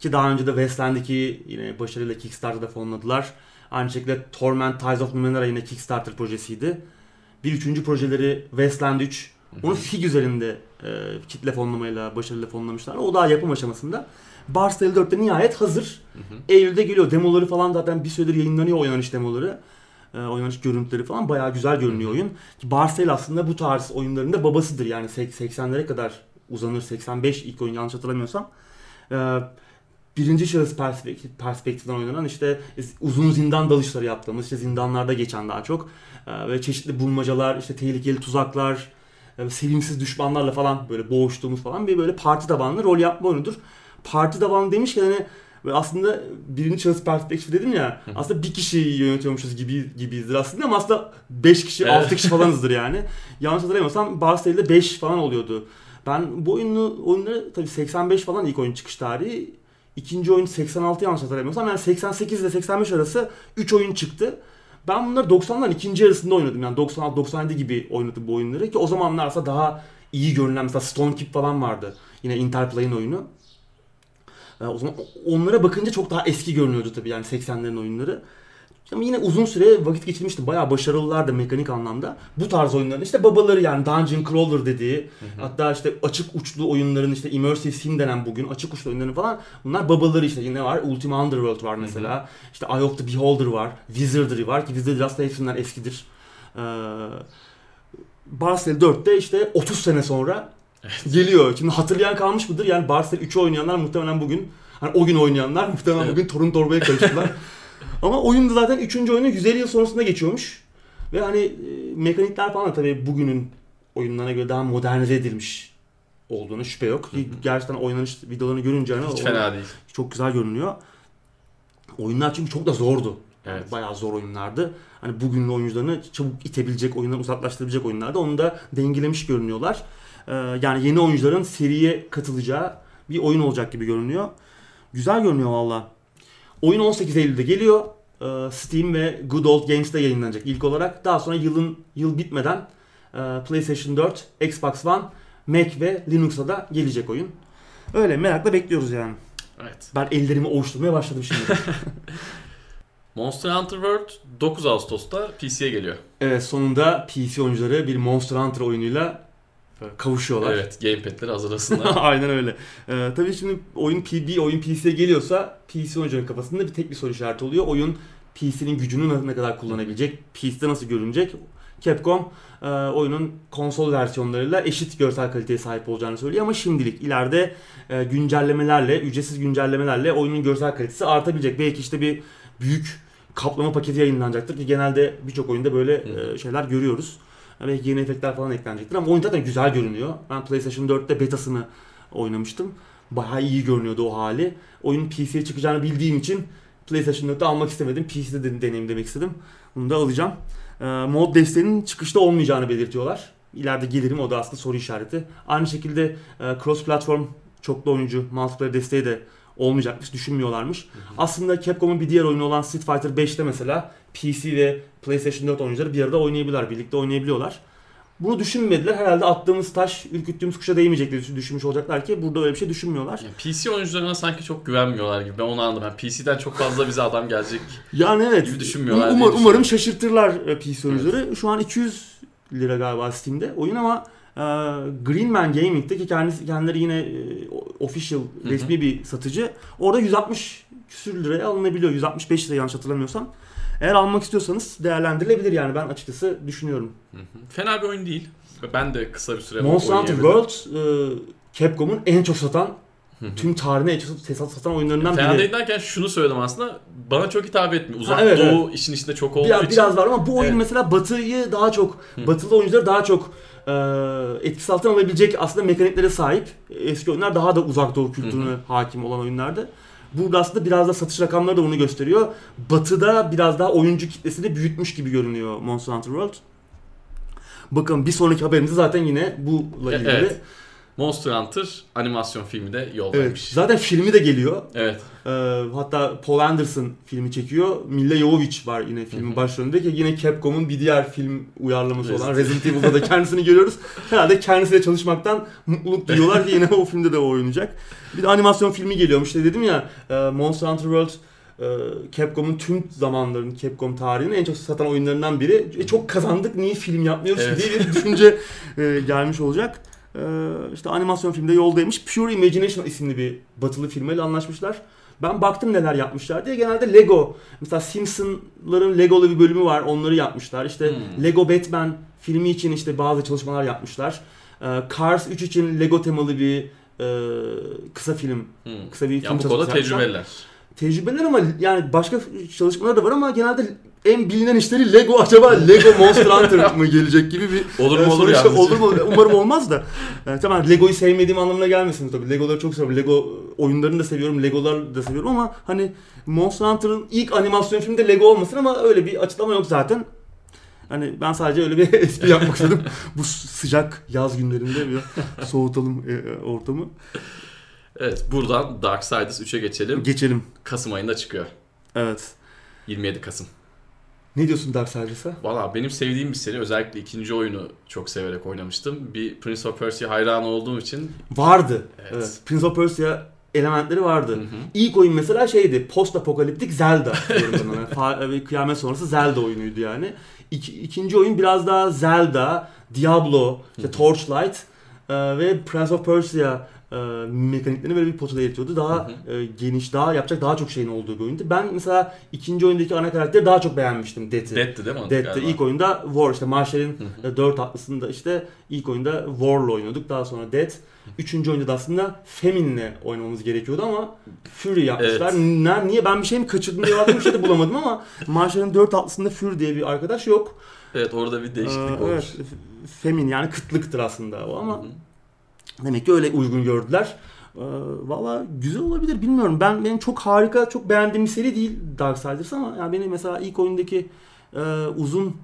Ki daha önce de Westland'deki yine başarıyla Kickstarter'da fonladılar. Aynı şekilde Torment Ties of Numenera yine Kickstarter projesiydi. Bir üçüncü projeleri Westland 3. Onu FIG üzerinde e, kitle fonlamayla başarıyla fonlamışlar. O daha yapım aşamasında. Barcelona 4'te nihayet hazır. Hı hı. Eylül'de geliyor. Demoları falan zaten bir süredir yayınlanıyor oynanış demoları. Ee, oynanış görüntüleri falan bayağı güzel görünüyor oyun. Ki Barcel aslında bu tarz oyunların da babasıdır. Yani sek- 80'lere kadar uzanır. 85 ilk oyun yanlış hatırlamıyorsam. Ee, birinci şahıs perspektif, perspektiften oynanan işte uzun zindan dalışları yaptığımız işte zindanlarda geçen daha çok ee, ve çeşitli bulmacalar işte tehlikeli tuzaklar e, sevimsiz düşmanlarla falan böyle boğuştuğumuz falan bir böyle parti tabanlı rol yapma oyunudur. Parti tabanlı demişken hani ve aslında birinci şahıs perspektif dedim ya aslında bir kişiyi yönetiyormuşuz gibi gibiyizdir aslında ama aslında 5 kişi Evet. 6 kişi falanızdır yani. Yanlış hatırlamıyorsam Barcelona'da 5 falan oluyordu. Ben bu oyunu oyunları tabii 85 falan ilk oyun çıkış tarihi. İkinci oyun 86 yanlış hatırlamıyorsam yani 88 ile 85 arası 3 oyun çıktı. Ben bunları 90'ların ikinci yarısında oynadım yani 96-97 gibi oynadım bu oyunları ki o zamanlar daha iyi görünen mesela Stone Keep falan vardı. Yine Interplay'in oyunu. Ee, o zaman onlara bakınca çok daha eski görünüyordu tabii yani 80'lerin oyunları. Ama yine uzun süre vakit geçirmiştim. Bayağı başarılılar da mekanik anlamda. Bu tarz oyunların işte babaları yani Dungeon Crawler dediği hatta işte açık uçlu oyunların işte Immersive Sim denen bugün açık uçlu oyunların falan bunlar babaları işte yine var. Ultima Underworld var mesela. İşte Eye of the Beholder var. Wizardry var ki Wizardry aslında hepsinden eskidir. Ee, Barcelona 4'te işte 30 sene sonra geliyor. Şimdi hatırlayan kalmış mıdır? Yani Barcelona 3'ü oynayanlar muhtemelen bugün hani o gün oynayanlar muhtemelen Evet. bugün torun torbaya karıştılar. Ama oyun da zaten 3. oyunu 150 yıl sonrasında geçiyormuş. Ve hani e, mekanikler falan da tabii bugünün oyunlarına göre daha modernize edilmiş olduğunu şüphe yok. Ki Gerçekten oynanış videolarını görünce hani Hiç fena değil. çok güzel görünüyor. Oyunlar çünkü çok da zordu. Evet. Bayağı zor oyunlardı. Hani bugünün oyuncularını çabuk itebilecek, oyundan uzaklaştırabilecek oyunlardı. Onu da dengelemiş görünüyorlar. Ee, yani yeni oyuncuların seriye katılacağı bir oyun olacak gibi görünüyor. Güzel görünüyor valla. Oyun 18 Eylül'de geliyor. Ee, Steam ve Good Old Games'te yayınlanacak ilk olarak. Daha sonra yılın yıl bitmeden e, PlayStation 4, Xbox One Mac ve Linux'a da gelecek oyun. Öyle merakla bekliyoruz yani. Evet. Ben ellerimi ovuşturmaya başladım şimdi. Monster Hunter World 9 Ağustos'ta PC'ye geliyor. evet sonunda PC oyuncuları bir Monster Hunter oyunuyla kavuşuyorlar. Evet, gamepad'leri hazırlasınlar. Aynen öyle. Ee, tabii şimdi oyun P- bir oyun PC'ye geliyorsa PC oyuncuların kafasında bir tek bir soru işareti oluyor. Oyun PC'nin gücünü ne kadar kullanabilecek, PC'de nasıl görünecek? Capcom e, oyunun konsol versiyonlarıyla eşit görsel kaliteye sahip olacağını söylüyor ama şimdilik ileride e, güncellemelerle, ücretsiz güncellemelerle oyunun görsel kalitesi artabilecek. Belki işte bir büyük kaplama paketi yayınlanacaktır ki genelde birçok oyunda böyle e, şeyler görüyoruz. Belki yeni efektler falan eklenecektir ama oyun zaten güzel görünüyor. Ben PlayStation 4'te betasını oynamıştım. Bayağı iyi görünüyordu o hali. Oyun PC'ye çıkacağını bildiğim için PlayStation 4'te almak istemedim. PC'de de deneyim demek istedim. Bunu da alacağım. Ee, mod desteğinin çıkışta olmayacağını belirtiyorlar. İleride gelirim o da aslında soru işareti. Aynı şekilde e, cross platform çoklu oyuncu multiplayer desteği de olmayacakmış, düşünmüyorlarmış. Aslında Capcom'un bir diğer oyunu olan Street Fighter 5'te mesela PC ve PlayStation 4 oyuncuları bir arada oynayabiliyorlar, birlikte oynayabiliyorlar. Bunu düşünmediler. Herhalde attığımız taş, ürküttüğümüz kuşa değmeyecek diye düşünmüş olacaklar ki burada öyle bir şey düşünmüyorlar. Yani PC oyuncularına sanki çok güvenmiyorlar gibi. Ben onu anladım. Yani PC'den çok fazla bize adam gelecek. Yani evet. Gibi düşünmüyorlar Um- umar- umarım şaşırtırlar e, PC oyuncuları. Şu an 200 lira galiba Steam'de oyun ama e, Green Man Gaming'de ki kendisi kendileri yine e, official hı. resmi bir satıcı. Orada 160 küsür liraya alınabiliyor. 165 lira yanlış hatırlamıyorsam. Eğer almak istiyorsanız değerlendirilebilir yani ben açıkçası düşünüyorum. Hı hı. Fena bir oyun değil. Ben de kısa bir süre Monster Hunter. World e, Capcom'un en çok satan tüm tarihine en çok satan- oyunlarından Fena biri. değil derken şunu söyledim aslında. Bana çok hitap etmiyor. Uzak Ha, evet, Doğu işin içinde çok olduğu Biraz, için. biraz var ama bu oyun Evet. mesela Batı'yı daha çok, Hı. Batılı oyuncuları daha çok e, etkisi altına alabilecek aslında mekaniklere sahip. Eski oyunlar daha da uzak doğu kültürüne hakim olan oyunlardı. Burada aslında biraz da satış rakamları da bunu gösteriyor. Batı'da biraz daha oyuncu kitlesini büyütmüş gibi görünüyor Monster Hunter World. Bakın bir sonraki haberimiz zaten yine bununla E- ilgili. evet. Monster Hunter animasyon filmi de Evet, yoldaymış. Zaten filmi de geliyor. Evet. Ee, hatta Paul Anderson filmi çekiyor. Milla Jovovich var yine filmin başrolünde ki yine Capcom'un bir diğer film uyarlaması olan Resident Evil'da da kendisini görüyoruz. Herhalde kendisiyle çalışmaktan mutluluk duyuyorlar ki yine o filmde de oynayacak. Bir de animasyon filmi geliyormuş işte dedim ya e, Monster Hunter World e, Capcom'un tüm zamanların Capcom tarihinin en çok satan oyunlarından biri. E, çok kazandık niye film yapmıyoruz Evet. diye bir düşünce e, gelmiş olacak. E, işte animasyon filmde yoldaymış. Pure Imagination isimli bir batılı firmayla anlaşmışlar. Ben baktım neler yapmışlar diye. Genelde Lego. Mesela Simpsonların Lego'lu bir bölümü var. Onları yapmışlar. İşte Hmm. Lego Batman filmi için işte bazı çalışmalar yapmışlar. Ee, Cars 3 için Lego temalı bir e, kısa film, Hı. kısa bir Ya film bu konuda çalışması yapmışlar. tecrübeliler. Tecrübeler ama yani başka çalışmalar da var ama genelde en bilinen işleri Lego acaba Lego Monster Hunter mı gelecek gibi bir Olur e, mu olur soru ya. işareti- olur mu? Umarım olmaz da. Yani tamam Lego'yu sevmediğim anlamına gelmesin tabii. Legoları çok seviyorum. Lego oyunlarını da seviyorum. Legoları da seviyorum ama hani Monster Hunter'ın ilk animasyon filminde Lego olmasın ama öyle bir açıklama yok zaten. Hani ben sadece öyle bir espri yapmak istedim. Bu sıcak yaz günlerinde bir soğutalım e, e, ortamı. Evet buradan Darksiders 3'e geçelim. Geçelim. Kasım ayında çıkıyor. Evet. 27 Kasım. Ne diyorsun Darksiders'a? Valla benim sevdiğim bir seri. Özellikle ikinci oyunu çok severek oynamıştım. Bir Prince of Persia hayranı olduğum için. Vardı. Evet. Evet. Prince of Persia elementleri vardı. Hı hı. İlk oyun mesela şeydi. Post apokaliptik Zelda ve kıyamet sonrası Zelda oyunuydu yani. İki, ikinci oyun biraz daha Zelda, Diablo, işte. Torchlight e, ve Prince of Persia e, mekaniklerini böyle bir potada yetiyordu. Daha Hı e, geniş, daha yapacak daha çok şeyin olduğu bir oyundu. Ben mesela ikinci oyundaki ana karakteri daha çok beğenmiştim. Death'i. Dead'ti değil mi? galiba? ilk oyunda War işte Marshall'in hı. 4 atlısında işte ilk oyunda War'la oynuyorduk. Daha sonra Dead. Üçüncü oyunda da aslında Femine'le oynamamız gerekiyordu ama Fury yapmışlar. Evet. Niye ben bir şey mi kaçırdım diye bir şey de bulamadım ama Marshall'in 4 atlısında Fury diye bir arkadaş yok. Evet orada bir değişiklik Ee, olmuş. evet, Femin yani kıtlıktır aslında o ama Hı hı. Demek ki öyle uygun gördüler. Ee, Valla güzel olabilir bilmiyorum. Ben benim çok harika, çok beğendiğim bir seri değil Darksiders ama yani beni mesela ilk oyundaki e, uzun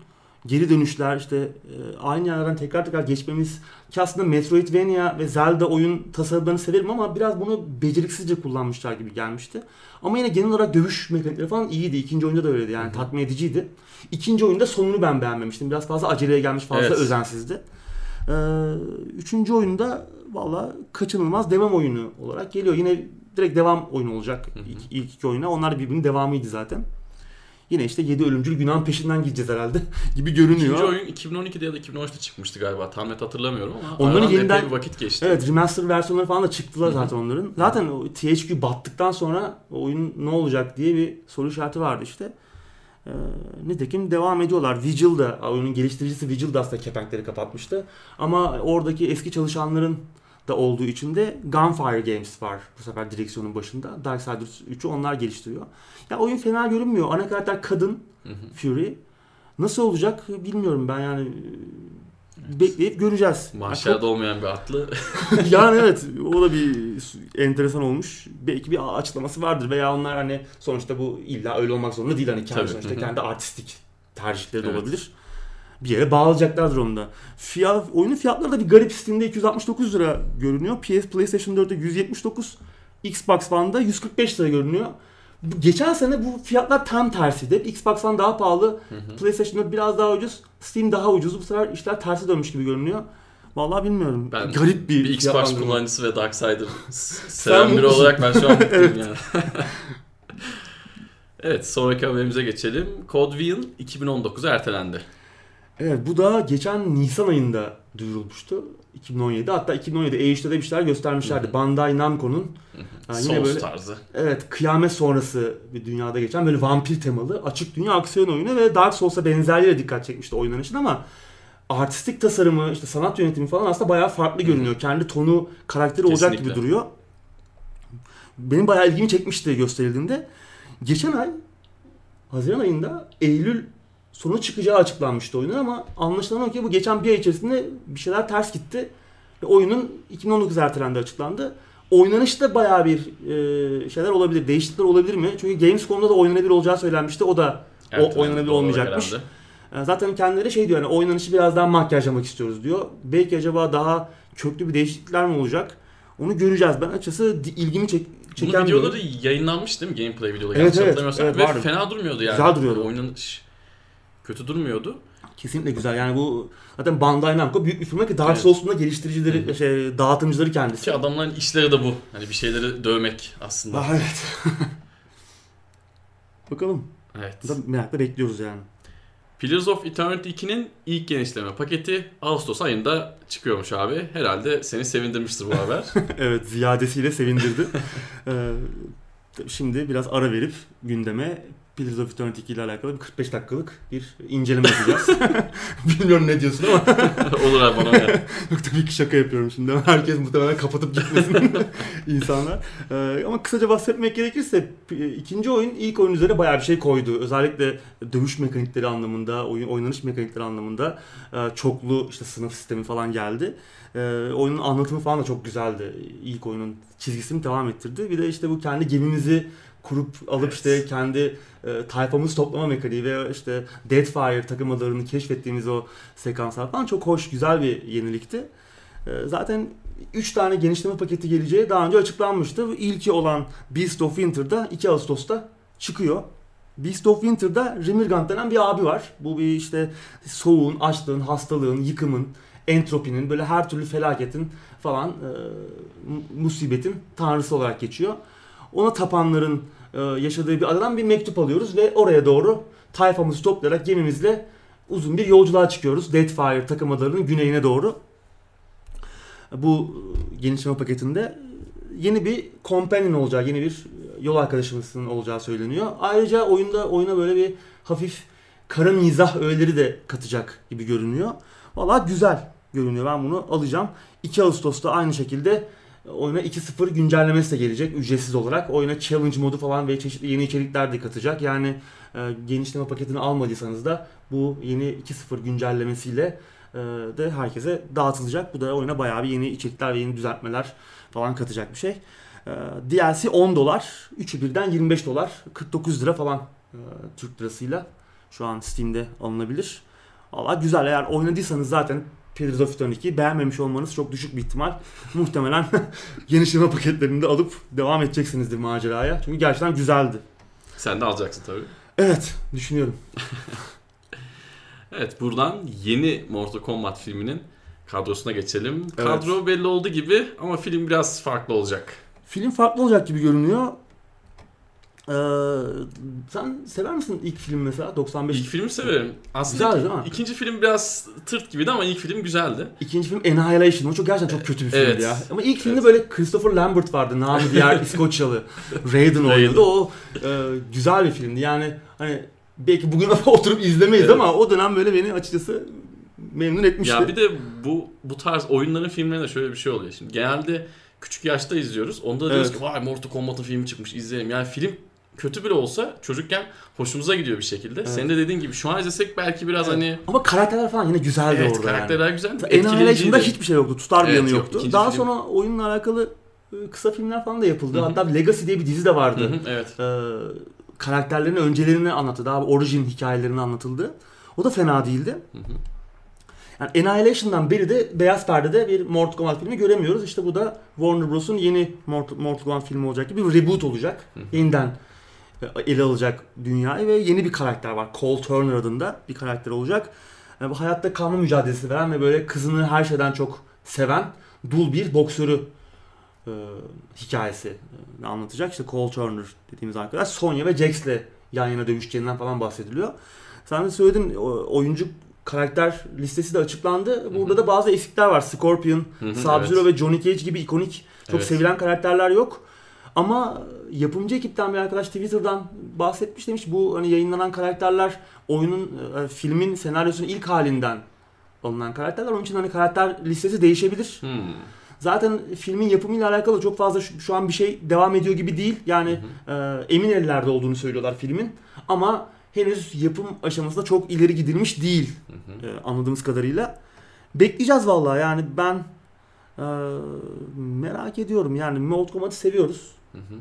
geri dönüşler işte e, aynı yerlerden tekrar tekrar geçmemiz ki aslında Metroidvania ve Zelda oyun tasarımlarını severim ama biraz bunu beceriksizce kullanmışlar gibi gelmişti. Ama yine genel olarak dövüş mekanikleri falan iyiydi. İkinci oyunda da öyleydi yani Hı hı. tatmin ediciydi. İkinci oyunda sonunu ben beğenmemiştim. Biraz fazla aceleye gelmiş, fazla Evet. özensizdi. Ee, üçüncü oyunda valla kaçınılmaz devam oyunu olarak geliyor. Yine direkt devam oyunu olacak Hı hı. ilk, ilk iki oyuna. Onlar birbirinin devamıydı zaten. Yine işte 7 ölümcül günahın peşinden gideceğiz herhalde gibi görünüyor. İkinci oyun 2012'de ya da 2013'te çıkmıştı galiba. Tam net hatırlamıyorum ama Onların yeniden- bir vakit geçti. Evet remaster versiyonları falan da çıktılar zaten onların. Zaten o THQ battıktan sonra oyun ne olacak diye bir soru işareti vardı işte. Ee, nitekim devam ediyorlar. Vigil da oyunun geliştiricisi Vigil da aslında kepenkleri kapatmıştı. Ama oradaki eski çalışanların da olduğu için de Gunfire Games var bu sefer direksiyonun başında. Darksiders 3'ü onlar geliştiriyor. Ya oyun fena görünmüyor. Ana karakter kadın Hı hı. Fury. Nasıl olacak bilmiyorum ben yani bekleyip göreceğiz. Ya Mahşerde olmayan bir atlı. yani evet o da bir enteresan olmuş. Belki bir açıklaması vardır veya onlar hani sonuçta bu illa öyle olmak zorunda değil hani kendi Tabii, sonuçta kendi artistik tercihleri de Evet. olabilir. Bir yere bağlayacaklardır onu da. Fiyat, oyunun fiyatları da bir garip Steam'de 269 lira görünüyor. PS PlayStation 4'te 179, Xbox One'da 145 lira görünüyor. Geçen sene bu fiyatlar tam tersiydi. Hep Xbox One daha pahalı, Hı hı. PlayStation 4 biraz daha ucuz, Steam daha ucuz. Bu sefer işler tersi dönmüş gibi görünüyor. Vallahi bilmiyorum. Ben Garip bir, bir Xbox kullanıcısı ve Darksider seven biri olarak ben şu an mutluyum yani. evet sonraki haberimize geçelim. Code Vein 2019'a ertelendi. Evet bu da geçen Nisan ayında duyurulmuştu. 2017. Hatta 2017 E3'te de bir şeyler göstermişlerdi. Hı hı. Bandai Namco'nun Ha, yine böyle- tarzı. evet kıyamet sonrası bir dünyada geçen böyle vampir temalı açık dünya aksiyon oyunu ve Dark Souls'a benzerliğiyle dikkat çekmişti oynanışın ama artistik tasarımı, işte sanat yönetimi falan aslında bayağı farklı Hı görünüyor. Kendi tonu, karakteri olacak gibi Kesinlikle. duruyor. Benim bayağı ilgimi çekmişti gösterildiğinde. Geçen ay Haziran ayında Eylül sonu çıkacağı açıklanmıştı oyunun ama anlaşılan o ki bu geçen bir ay içerisinde bir şeyler ters gitti. Ve oyunun 2019 ertelendi açıklandı. Oynanışta bayağı bir e, şeyler olabilir, değişiklikler olabilir mi? Çünkü Gamescom'da da oynanabilir olacağı söylenmişti. O da o oynanabilir olmayacakmış. herhalde. Zaten kendileri şey diyor hani oynanışı biraz daha makyajlamak istiyoruz diyor. Belki acaba daha köklü bir değişiklikler mi olacak? Onu göreceğiz. Ben açıkçası ilgimi çek çeken Bunun videoları yayınlanmış değil mi gameplay videoları? Evet, Yanlış evet, evet, Ve vardı. fena durmuyordu yani. Güzel duruyordu. Oynanış kötü durmuyordu. Kesinlikle güzel. Yani bu zaten Bandai Namco büyük bir firma ki Dark Evet. Souls'un da geliştiricileri, Hı şey, dağıtımcıları kendisi. Ki adamların işleri de bu. Hani bir şeyleri dövmek aslında. Ah, evet. Bakalım. Evet. Bu da merakla bekliyoruz yani. Pillars of Eternity 2'nin ilk genişleme paketi Ağustos ayında çıkıyormuş abi. Herhalde seni sevindirmiştir bu haber. evet ziyadesiyle sevindirdi. Ee, şimdi biraz ara verip gündeme Pillars of Eternity 2 ile alakalı bir 45 dakikalık bir inceleme yapacağız. Bilmiyorum ne diyorsun ama Olur abi bana ya. Yok tabii ki şaka yapıyorum şimdi. Herkes muhtemelen kapatıp gitmesin insanlar. Ee, ama kısaca bahsetmek gerekirse ikinci oyun ilk oyun üzerine bayağı bir şey koydu. Özellikle dövüş mekanikleri anlamında, oyun oynanış mekanikleri anlamında e, çoklu işte sınıf sistemi falan geldi. E, oyunun anlatımı falan da çok güzeldi. İlk oyunun çizgisini devam ettirdi. Bir de işte bu kendi gemimizi kurup alıp Evet. işte kendi e, tayfamızı toplama mekaniği ve işte Deadfire takım adalarını keşfettiğimiz o sekanslar falan çok hoş, güzel bir yenilikti. Ee, Zaten 3 tane genişleme paketi geleceği daha önce açıklanmıştı. İlki olan Beast of Winter'da 2 Ağustos'ta çıkıyor. Beast of Winter'da Remirgant denen bir abi var. Bu bir işte soğuğun, açlığın, hastalığın, yıkımın, entropinin, böyle her türlü felaketin falan e, mu- musibetin tanrısı olarak geçiyor. Ona tapanların e, yaşadığı bir adadan bir mektup alıyoruz ve oraya doğru tayfamızı toplayarak gemimizle uzun bir yolculuğa çıkıyoruz. Deadfire takım adalarının güneyine doğru. Bu genişleme paketinde yeni bir companion olacağı, yeni bir yol arkadaşımızın olacağı söyleniyor. Ayrıca oyunda oyuna böyle bir hafif kara mizah öğeleri de katacak gibi görünüyor. Valla güzel görünüyor. Ben bunu alacağım. 2 Ağustos'ta aynı şekilde oyuna 2.0 güncellemesi de gelecek ücretsiz olarak. Oyuna challenge modu falan ve çeşitli yeni içerikler de katacak. Yani e, genişleme paketini almadıysanız da bu yeni 2.0 güncellemesiyle e, de herkese dağıtılacak. Bu da oyuna bayağı bir yeni içerikler ve yeni düzeltmeler falan katacak bir şey. E, DLC 10 dolar, üçü birden 25 dolar, 49 lira falan e, Türk lirasıyla şu an Steam'de alınabilir. Valla güzel eğer oynadıysanız zaten Pillars of Eternity beğenmemiş olmanız çok düşük bir ihtimal. Muhtemelen genişleme paketlerini de alıp devam edeceksinizdir maceraya. Çünkü gerçekten güzeldi. Sen de alacaksın tabii. Evet düşünüyorum. Evet buradan yeni Mortal Kombat filminin kadrosuna geçelim. Evet. Kadro belli oldu gibi ama film biraz farklı olacak. Film farklı olacak gibi görünüyor. Ee, sen sever misin ilk film mesela 95? İlk filmi severim. Aslında Güzel değil mi? ikinci film biraz tırt gibiydi ama ilk film güzeldi. İkinci film Annihilation. O çok gerçekten çok kötü bir filmdi Evet. ya. Ama ilk filmde Evet. böyle Christopher Lambert vardı. Namı diğer İskoçyalı. Raiden oynuyordu. O e, güzel bir filmdi. Yani hani belki bugün oturup izlemeyiz Evet. ama o dönem böyle beni açıkçası memnun etmişti. Ya bir de bu bu tarz oyunların filmlerinde şöyle bir şey oluyor. Şimdi genelde küçük yaşta izliyoruz. Onda da diyoruz Evet. ki vay Mortal Kombat'ın filmi çıkmış izleyelim. Yani film kötü bile olsa çocukken hoşumuza gidiyor bir şekilde. Evet. Senin de dediğin gibi şu an izlesek belki biraz Evet. hani Ama karakterler falan yine güzeldi evet, orada yani. karakterler güzel. Annihilation'da etkileyiciydi. hiçbir şey yoktu. Tutar bir Evet, yanı yok. yoktu. Daha film- sonra oyunla alakalı e, kısa filmler falan da yapıldı. Hı hı. Hatta Legacy diye bir dizi de vardı. Hı hı, evet. e, karakterlerin öncelerini anlattı. Daha orijin hikayelerini anlatıldı. O da fena değildi. Hı hı. Yani Annihilation'dan beri de Beyaz Perde'de bir Mortal Kombat filmi göremiyoruz. İşte bu da Warner Bros'un yeni Mortal, Mortal Kombat filmi olacak gibi bir reboot olacak. Hı hı. Yeniden ele alacak dünyayı ve yeni bir karakter var. Cole Turner adında bir karakter olacak. Yani bu hayatta kalma mücadelesi veren ve böyle kızını her şeyden çok seven dul bir boksörü e, hikayesi e, anlatacak. İşte Cole Turner dediğimiz arkadaş Sonya ve Jax'le yan yana dövüşeceğinden falan bahsediliyor. Sen de söyledin oyuncu karakter listesi de açıklandı. Burada Hı hı. da bazı eksikler var. Scorpion, Sub-Zero evet. ve Johnny Cage gibi ikonik çok Evet. sevilen karakterler yok. Ama yapımcı ekipten bir arkadaş Twitter'dan bahsetmiş demiş bu hani yayınlanan karakterler oyunun e, filmin senaryosunun ilk halinden alınan karakterler. Onun için hani karakter listesi değişebilir. Hmm. Zaten filmin yapımıyla alakalı çok fazla şu, şu an bir şey devam ediyor gibi değil. Yani e, emin ellerde olduğunu söylüyorlar filmin. Ama henüz yapım aşamasında çok ileri gidilmiş değil Hı hı. e, anladığımız kadarıyla. Bekleyeceğiz vallahi yani ben e, merak ediyorum yani Mortal Kombat'ı seviyoruz. Hı hı.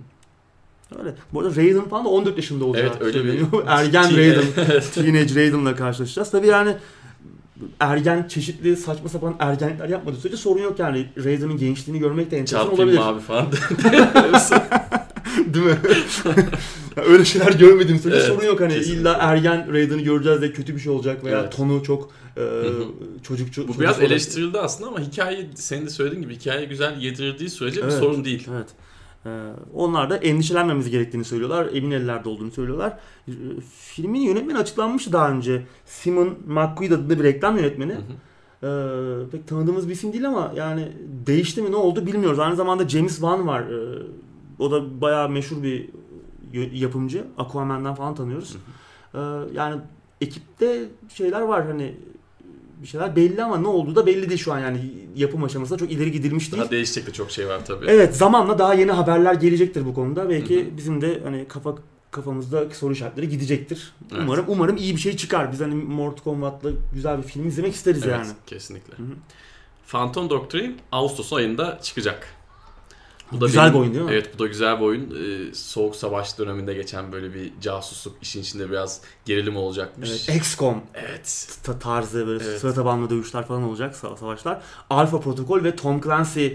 Öyle. Bu arada Raiden falan da 14 yaşında olacak. Evet öyle bir Ergen Raiden. Teenage Raiden'la karşılaşacağız. Tabii yani ergen çeşitli saçma sapan ergenlikler yapmadığı sürece sorun yok yani. Raiden'ın gençliğini görmek de enteresan Çarpayım olabilir. abi falan. Değil mi? Öyle şeyler görmediğim sürece Evet, sorun yok hani kesinlikle. illa ergen Raiden'ı göreceğiz de kötü bir şey olacak veya Evet. tonu çok e, hı. çocukçu. Bu biraz çocuk eleştirildi aslında ama hikaye senin de söylediğin gibi hikaye güzel yedirildiği sürece bir Evet. sorun değil. Evet. Ee, onlar da endişelenmemiz gerektiğini söylüyorlar. Emin ellerde olduğunu söylüyorlar. Ee, Filmin yönetmeni açıklanmıştı daha önce. Simon McQuaid adında bir reklam yönetmeni. Hı hı. Ee, pek tanıdığımız bir isim değil ama yani değişti mi ne oldu bilmiyoruz. Aynı zamanda James Wan var. Ee, o da bayağı meşhur bir yapımcı. Aquaman'dan falan tanıyoruz. Ee, yani ekipte şeyler var hani bir şeyler belli ama ne olduğu da belli değil şu an yani yapım aşamasında çok ileri gidilmiş değil. Daha değişecek de çok şey var tabii. Evet zamanla daha yeni haberler gelecektir bu konuda. Belki Hı hı. bizim de hani kafa kafamızdaki soru işaretleri gidecektir. Evet. Umarım umarım iyi bir şey çıkar. Biz hani Mortal Kombat'la güzel bir film izlemek isteriz Evet, yani. kesinlikle. Hı hı. Phantom Doctrine Ağustos ayında çıkacak. Güzel bir oyun değil mi? Evet bu da güzel bir oyun. Ee, Soğuk Savaş döneminde geçen böyle bir casusluk işin içinde biraz gerilim olacakmış. Evet, XCOM Evet. ta- tarzı böyle Evet. sıra tabanlı dövüşler falan olacak sa- savaşlar. Alpha Protocol ve Tom Clancy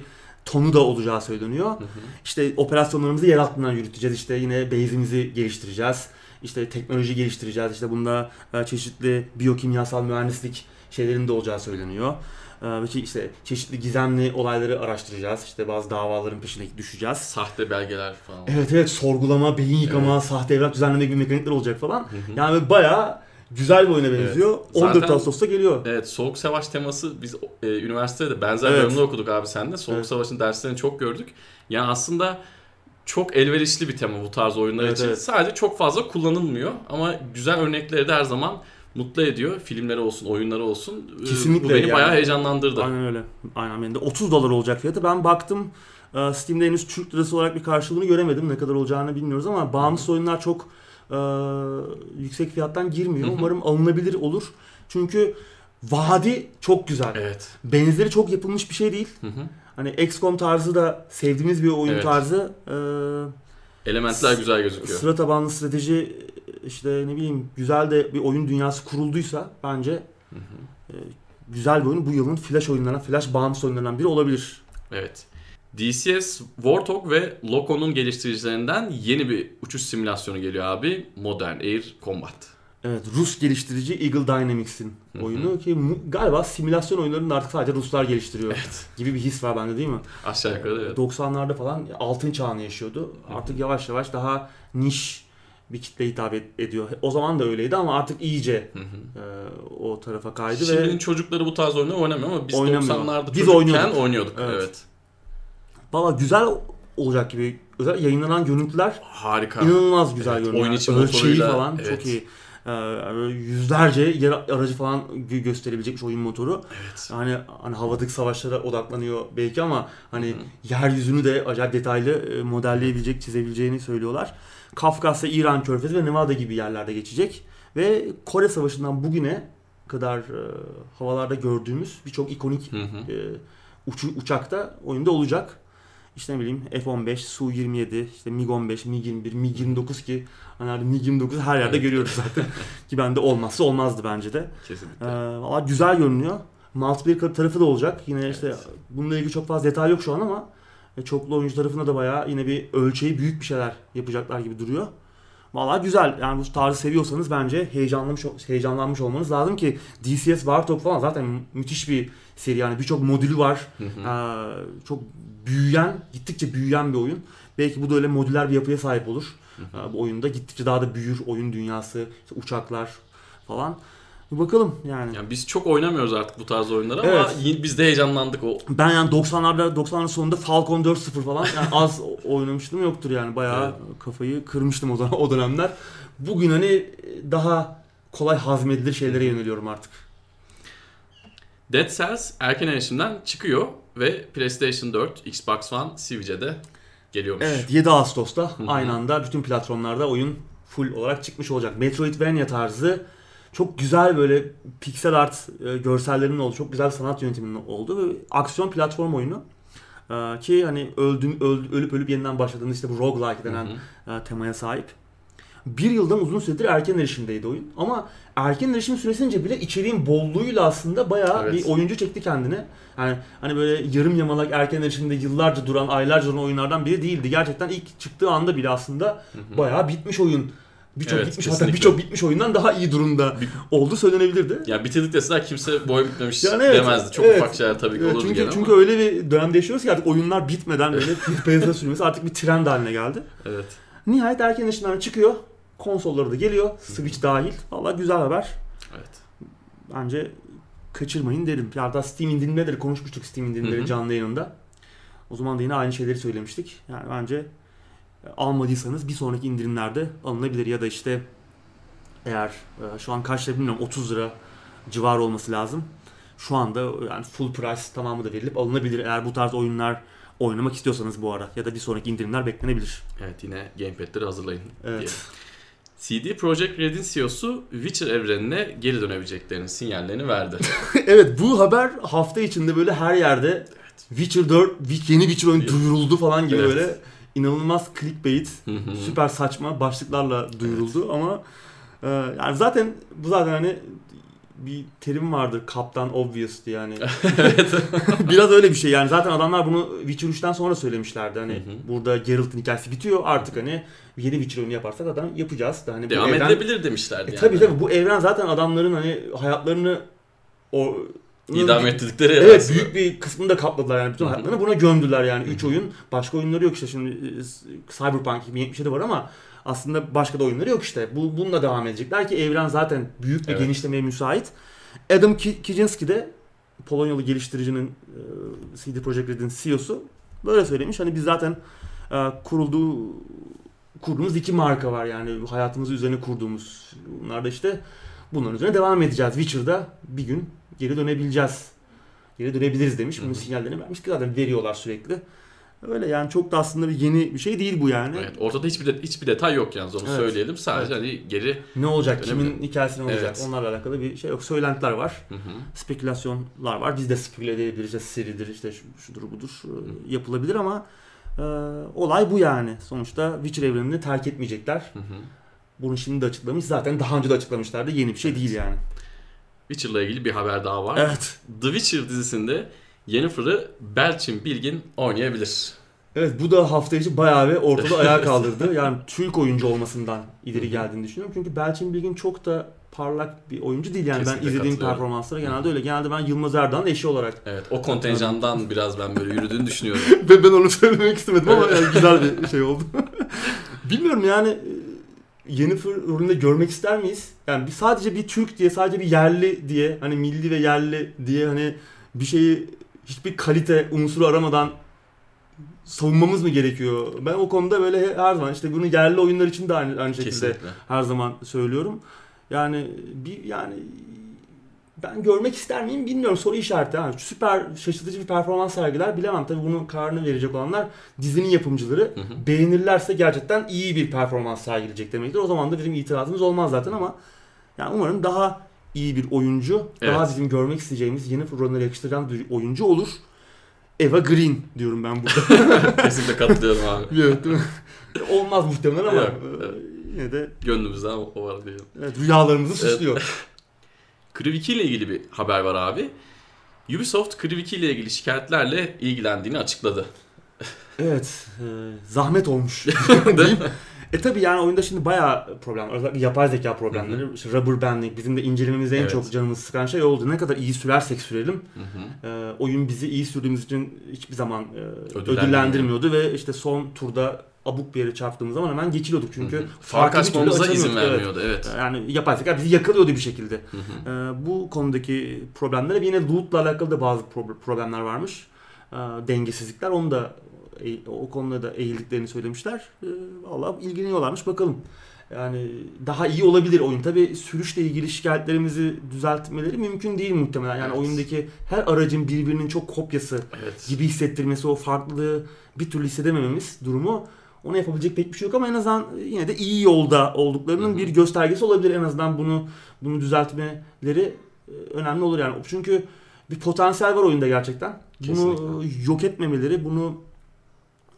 tonu da olacağı söyleniyor. Hı hı. İşte operasyonlarımızı yer altından yürüteceğiz. İşte yine base'imizi geliştireceğiz. İşte teknoloji geliştireceğiz. İşte bunda e, çeşitli biyokimyasal mühendislik şeylerin de olacağı söyleniyor. E, çe- işte çeşitli gizemli olayları araştıracağız. İşte bazı davaların peşine düşeceğiz. Sahte belgeler falan. Evet evet sorgulama, beyin yıkama, sahte evrak düzenleme gibi mekanikler olacak falan. Hı hı. Yani bayağı güzel bir oyuna benziyor. Evet. 14 Zaten- Ağustos'ta geliyor. Evet Soğuk Savaş teması biz e, üniversitede de benzer Evet. bölümde okuduk abi sen de. Soğuk Evet. Savaş'ın derslerini çok gördük. Yani aslında çok elverişli bir tema bu tarz oyunlar Evet, için. evet. Sadece çok fazla kullanılmıyor ama güzel örnekleri de her zaman mutlu ediyor. Filmleri olsun, oyunları olsun. Ee, Kesinlikle Bu beni yani. bayağı heyecanlandırdı. Aynen öyle. Aynen benim de 30 dolar olacak fiyatı. Ben baktım e, Steam'de henüz Türk lirası olarak bir karşılığını göremedim. Ne kadar olacağını bilmiyoruz ama bağımsız oyunlar çok e, yüksek fiyattan girmiyor. Umarım alınabilir olur. Çünkü vadi çok güzel. Evet. Benzeri çok yapılmış bir şey değil. Hı hı. Hani XCOM tarzı da sevdiğimiz bir oyun Evet. tarzı. E, Elementler güzel gözüküyor. sıra tabanlı strateji işte ne bileyim güzel de bir oyun dünyası kurulduysa bence Hı hı. güzel bir oyun bu yılın flash oyunlarından, flash bağımsız oyunlarından biri olabilir. Evet. DCS Warthog ve Loco'nun geliştiricilerinden yeni bir uçuş simülasyonu geliyor abi. Modern Air Combat. Evet Rus geliştirici Eagle Dynamics'in oyunu ki galiba simülasyon oyunlarını artık sadece Ruslar geliştiriyor Evet. gibi bir his var bende değil mi? Aşağı yukarı evet. 90'larda falan altın çağını yaşıyordu. Artık yavaş yavaş daha niş bir kitle hitap et- ediyor. O zaman da öyleydi ama artık iyice Hı hı. e, o tarafa kaydı Şimdinin ve çocukları bu tarz oyunları oynamıyor ama biz Oynamıyor. 90'larda Biz oynuyorduk. oynuyorduk. Evet. Evet. valla güzel olacak gibi. Özel yayınlanan görüntüler Harika. inanılmaz güzel Evet, görünüyor. oyun içi Ölçeği falan evet. çok iyi. Ee, yüzlerce yer aracı falan gö- gösterebilecek bir oyun motoru. Evet. Yani hani havadaki savaşlara odaklanıyor belki ama hani Hı yeryüzünü de acayip detaylı e, modelleyebilecek, çizebileceğini söylüyorlar. Kafkasya, İran Körfezi ve Nevada gibi yerlerde geçecek. Ve Kore Savaşı'ndan bugüne kadar e, havalarda gördüğümüz birçok ikonik Hı hı. e, uçu, uçakta oyunda olacak. İşte ne bileyim F-15, Su-27, işte MiG-15, MiG-21, MiG-29 ki hani MiG-29 her yerde Evet. görüyoruz zaten. ki bende olmazsa olmazdı bence de. Kesinlikle. Ee, valla güzel görünüyor. Multiplayer tarafı da olacak. Yine işte Evet. bununla ilgili çok fazla detay yok şu an ama e, çoklu oyuncu tarafında da bayağı yine bir ölçeği büyük bir şeyler yapacaklar gibi duruyor. Valla güzel. Yani bu tarzı seviyorsanız bence heyecanlanmış heyecanlanmış olmanız lazım ki DCS Warthog falan zaten mü- müthiş bir seri yani birçok modülü var. Hı hı. Ee, çok büyüyen, gittikçe büyüyen bir oyun. Belki bu da öyle modüler bir yapıya sahip olur. Hı hı. Ee, bu oyunda gittikçe daha da büyür oyun dünyası, işte uçaklar falan. Bir bakalım yani. Yani biz çok oynamıyoruz artık bu tarz oyunları ama Evet. yine biz de heyecanlandık o. Ben yani 90'larda 90'ların sonunda Falcon 4.0 falan yani az oynamıştım yoktur yani bayağı kafayı kırmıştım o zaman o dönemler. Bugün hani daha kolay hazmedilir şeylere yöneliyorum artık. Dead Cells erken erişimden çıkıyor ve PlayStation 4, Xbox One, Switch'e de geliyormuş. Evet 7 Ağustos'ta aynı anda bütün platformlarda oyun full olarak çıkmış olacak. Metroidvania tarzı çok güzel böyle pixel art e, görsellerinin olduğu, çok güzel sanat yönetiminin olduğu ve aksiyon platform oyunu. Ee, ki hani öldüm, öl- ölüp ölüp yeniden başladığında işte bu roguelike denen Hı hı. e, temaya sahip. Bir yıldan uzun süredir erken erişimdeydi oyun. Ama erken erişim süresince bile içeriğin bolluğuyla aslında bayağı Evet. bir oyuncu çekti kendine. Yani hani böyle yarım yamalak erken erişimde yıllarca duran, aylarca duran oyunlardan biri değildi. Gerçekten ilk çıktığı anda bile aslında Hı hı. bayağı bitmiş oyun. Birçok Evet, bitmiş hatta birçok bitmiş oyundan daha iyi durumda oldu söylenebilirdi. Ya bitirdik deseler kimse bu oyun bitmemiş Yani evet, demezdi. Çok evet. ufak şeyler tabii ki Evet, olurdu çünkü gene çünkü ama. öyle bir dönemde yaşıyoruz ki artık oyunlar bitmeden böyle piyasaya sürmesi artık bir trend haline geldi. Evet. Nihayet erken erişimden çıkıyor. Konsolları da geliyor. Switch dahil. Valla güzel haber. Evet. Bence kaçırmayın derim. Ya da Steam indirimleri konuşmuştuk Steam indirimleri canlı yayınında. O zaman da yine aynı şeyleri söylemiştik. Yani bence almadıysanız bir sonraki indirimlerde alınabilir ya da işte eğer e, şu an kaç lira bilmiyorum 30 lira civarı olması lazım. Şu anda yani full price tamamı da verilip alınabilir eğer bu tarz oyunlar oynamak istiyorsanız bu ara ya da bir sonraki indirimler beklenebilir. Evet yine gamepad'leri hazırlayın Evet. CD Projekt Red'in CEO'su Witcher evrenine geri dönebileceklerinin sinyallerini verdi. evet bu haber hafta içinde böyle her yerde Witcher 4 Witch- yeni Witcher Evet. duyuruldu falan gibi Evet. böyle inanılmaz clickbait, süper saçma başlıklarla duyuruldu ama e, yani zaten bu zaten hani bir terim vardır Kaptan Obvious diye yani. Biraz öyle bir şey yani. Zaten adamlar bunu Witcher 3'ten sonra söylemişlerdi. Hani Hı hı. burada Geralt'ın hikayesi bitiyor. Artık hani yeni Witcher oyunu yaparsak zaten yapacağız da hani Devam evren- edilebilir demişlerdi E, yani. tabii tabii. Bu evren zaten adamların hani hayatlarını o İdam ettirdikleri yer Evet aslında. büyük bir kısmını da kapladılar yani bütün hayatlarını buna gömdüler yani 3 Hı hı. oyun. Başka oyunları yok işte şimdi e, Cyberpunk 2077 var ama aslında başka da oyunları yok işte. Bu bununla devam edecekler ki evren zaten büyük bir Evet. genişlemeye müsait. Adam Ki- Kicinski de Polonyalı geliştiricinin e, CD Projekt Red'in CEO'su böyle söylemiş. Hani biz zaten e, kurulduğu kurduğumuz iki marka var yani hayatımızı üzerine kurduğumuz. Bunlar da işte bunların üzerine devam edeceğiz. Witcher'da bir gün geri dönebileceğiz. Geri dönebiliriz demiş. Bunun Hı hı. sinyallerini vermiş ki zaten veriyorlar sürekli. Öyle yani çok da aslında bir yeni bir şey değil bu yani. Evet, ortada hiçbir de, hiçbir detay yok yalnız onu Evet. söyleyelim. Sadece hani geri Ne olacak, Önemli. kimin hikayesi ne olacak Evet. onlarla alakalı bir şey yok. Söylentiler var, Hı hı. spekülasyonlar var. Biz de speküle edebiliriz. Seridir, işte şu- şudur budur e, yapılabilir ama e, olay bu yani. Sonuçta Witcher evrenini terk etmeyecekler. Hı hı. Bunu şimdi de açıklamış. Zaten daha önce de açıklamışlardı. Yeni bir şey Evet. değil yani. Witcher'la ilgili bir haber daha var. Evet. The Witcher dizisinde Yennefer'ı Belçin Bilgin oynayabilir. Evet bu da hafta içi bayağı bir ortada ayağa kaldırdı. Yani Türk oyuncu olmasından ileri geldiğini düşünüyorum. Çünkü Belçin Bilgin çok da parlak bir oyuncu değil. Yani Kesinlikle ben izlediğim performanslara genelde öyle. Genelde ben Yılmaz Erdoğan eşi olarak Evet o kontenjandan biraz ben böyle yürüdüğünü düşünüyorum. Ve ben onu söylemek istemedim ama yani güzel bir şey oldu. Bilmiyorum yani Yennefer rolünde görmek ister miyiz? Yani bir, sadece bir Türk diye, sadece bir yerli diye, hani milli ve yerli diye hani bir şeyi hiçbir kalite unsuru aramadan savunmamız mı gerekiyor? Ben o konuda böyle her zaman işte bunu yerli oyunlar için de aynı, aynı şekilde Kesinlikle. her zaman söylüyorum. Yani bir yani ben görmek ister miyim bilmiyorum soru işareti. Ha. Süper şaşırtıcı bir performans sergiler bilemem. Tabii bunun kararını verecek olanlar dizinin yapımcıları. Hı hı. Beğenirlerse gerçekten iyi bir performans sergileyecek demektir. O zaman da bizim itirazımız olmaz zaten ama yani umarım daha iyi bir oyuncu, daha Evet. bizim görmek isteyeceğimiz yeni rolleri yakıştıran bir oyuncu olur. Eva Green diyorum ben burada. Kesinlikle katılıyorum abi. evet? Olmaz muhtemelen ama Yok, e, evet. yine de Gönlümüzde o var diyelim. evet, rüyalarımızı Evet. süslüyor. Kriviki ile ilgili bir haber var abi. Ubisoft Kriviki ile ilgili şikayetlerle ilgilendiğini açıkladı. Evet, e, zahmet olmuş. diyeyim. E tabi yani oyunda şimdi bayağı problem var. Özellikle yapay zeka problemleri. İşte rubber banding bizim de incelememizde en Evet. çok canımızı sıkan şey oldu. Ne kadar iyi sürersek sürelim Hı hı. e, oyun bizi iyi sürdüğümüz için hiçbir zaman e, Ödüllendirmiyor. ödüllendirmiyordu ve işte son turda abuk bir yere çarptığımız zaman hemen geçiliyorduk çünkü Hı hı. Fark açmamıza izin açamıyorduk. Evet. vermiyordu. Evet. Yani yapay zeka bizi yakalıyordu bir şekilde. Hı hı. Ee, bu konudaki problemler ve yine loot'la alakalı da bazı pro- problemler varmış. Ee, dengesizlikler. Onu da e- o konuda da eğildiklerini söylemişler. Ee, Valla ilgileniyorlarmış bakalım. Yani daha iyi olabilir oyun. Tabi sürüşle ilgili şikayetlerimizi düzeltmeleri mümkün değil muhtemelen. Yani Evet. oyundaki her aracın birbirinin çok kopyası Evet. gibi hissettirmesi, o farklılığı bir türlü hissedemememiz durumu ona yapabilecek pek bir şey yok ama en azından yine de iyi yolda olduklarının Hı hı. bir göstergesi olabilir. En azından bunu bunu düzeltmeleri e, önemli olur yani. Çünkü bir potansiyel var oyunda gerçekten. Bunu Kesinlikle. yok etmemeleri, bunu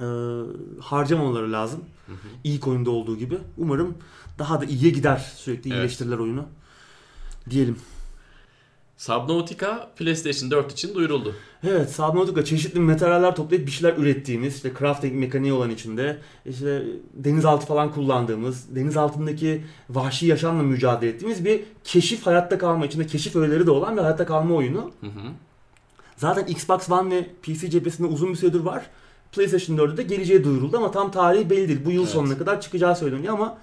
e, harcamamaları lazım. Hı hı. İlk oyunda olduğu gibi. Umarım daha da iyiye gider sürekli Evet. iyileştirirler oyunu. Diyelim. Subnautica PlayStation 4 için duyuruldu. Evet, Subnautica çeşitli materyaller toplayıp bir şeyler ürettiğimiz, işte crafting mekaniği olan içinde, işte denizaltı falan kullandığımız, deniz altındaki vahşi yaşamla mücadele ettiğimiz bir keşif hayatta kalma, içinde keşif öğeleri de olan bir hayatta kalma oyunu. Hı hı. Zaten Xbox One ve PC cephesinde uzun bir süredir var. PlayStation 4'de de geleceği duyuruldu ama tam tarihi belli değil. Bu yıl Evet. sonuna kadar çıkacağı söyleniyor ama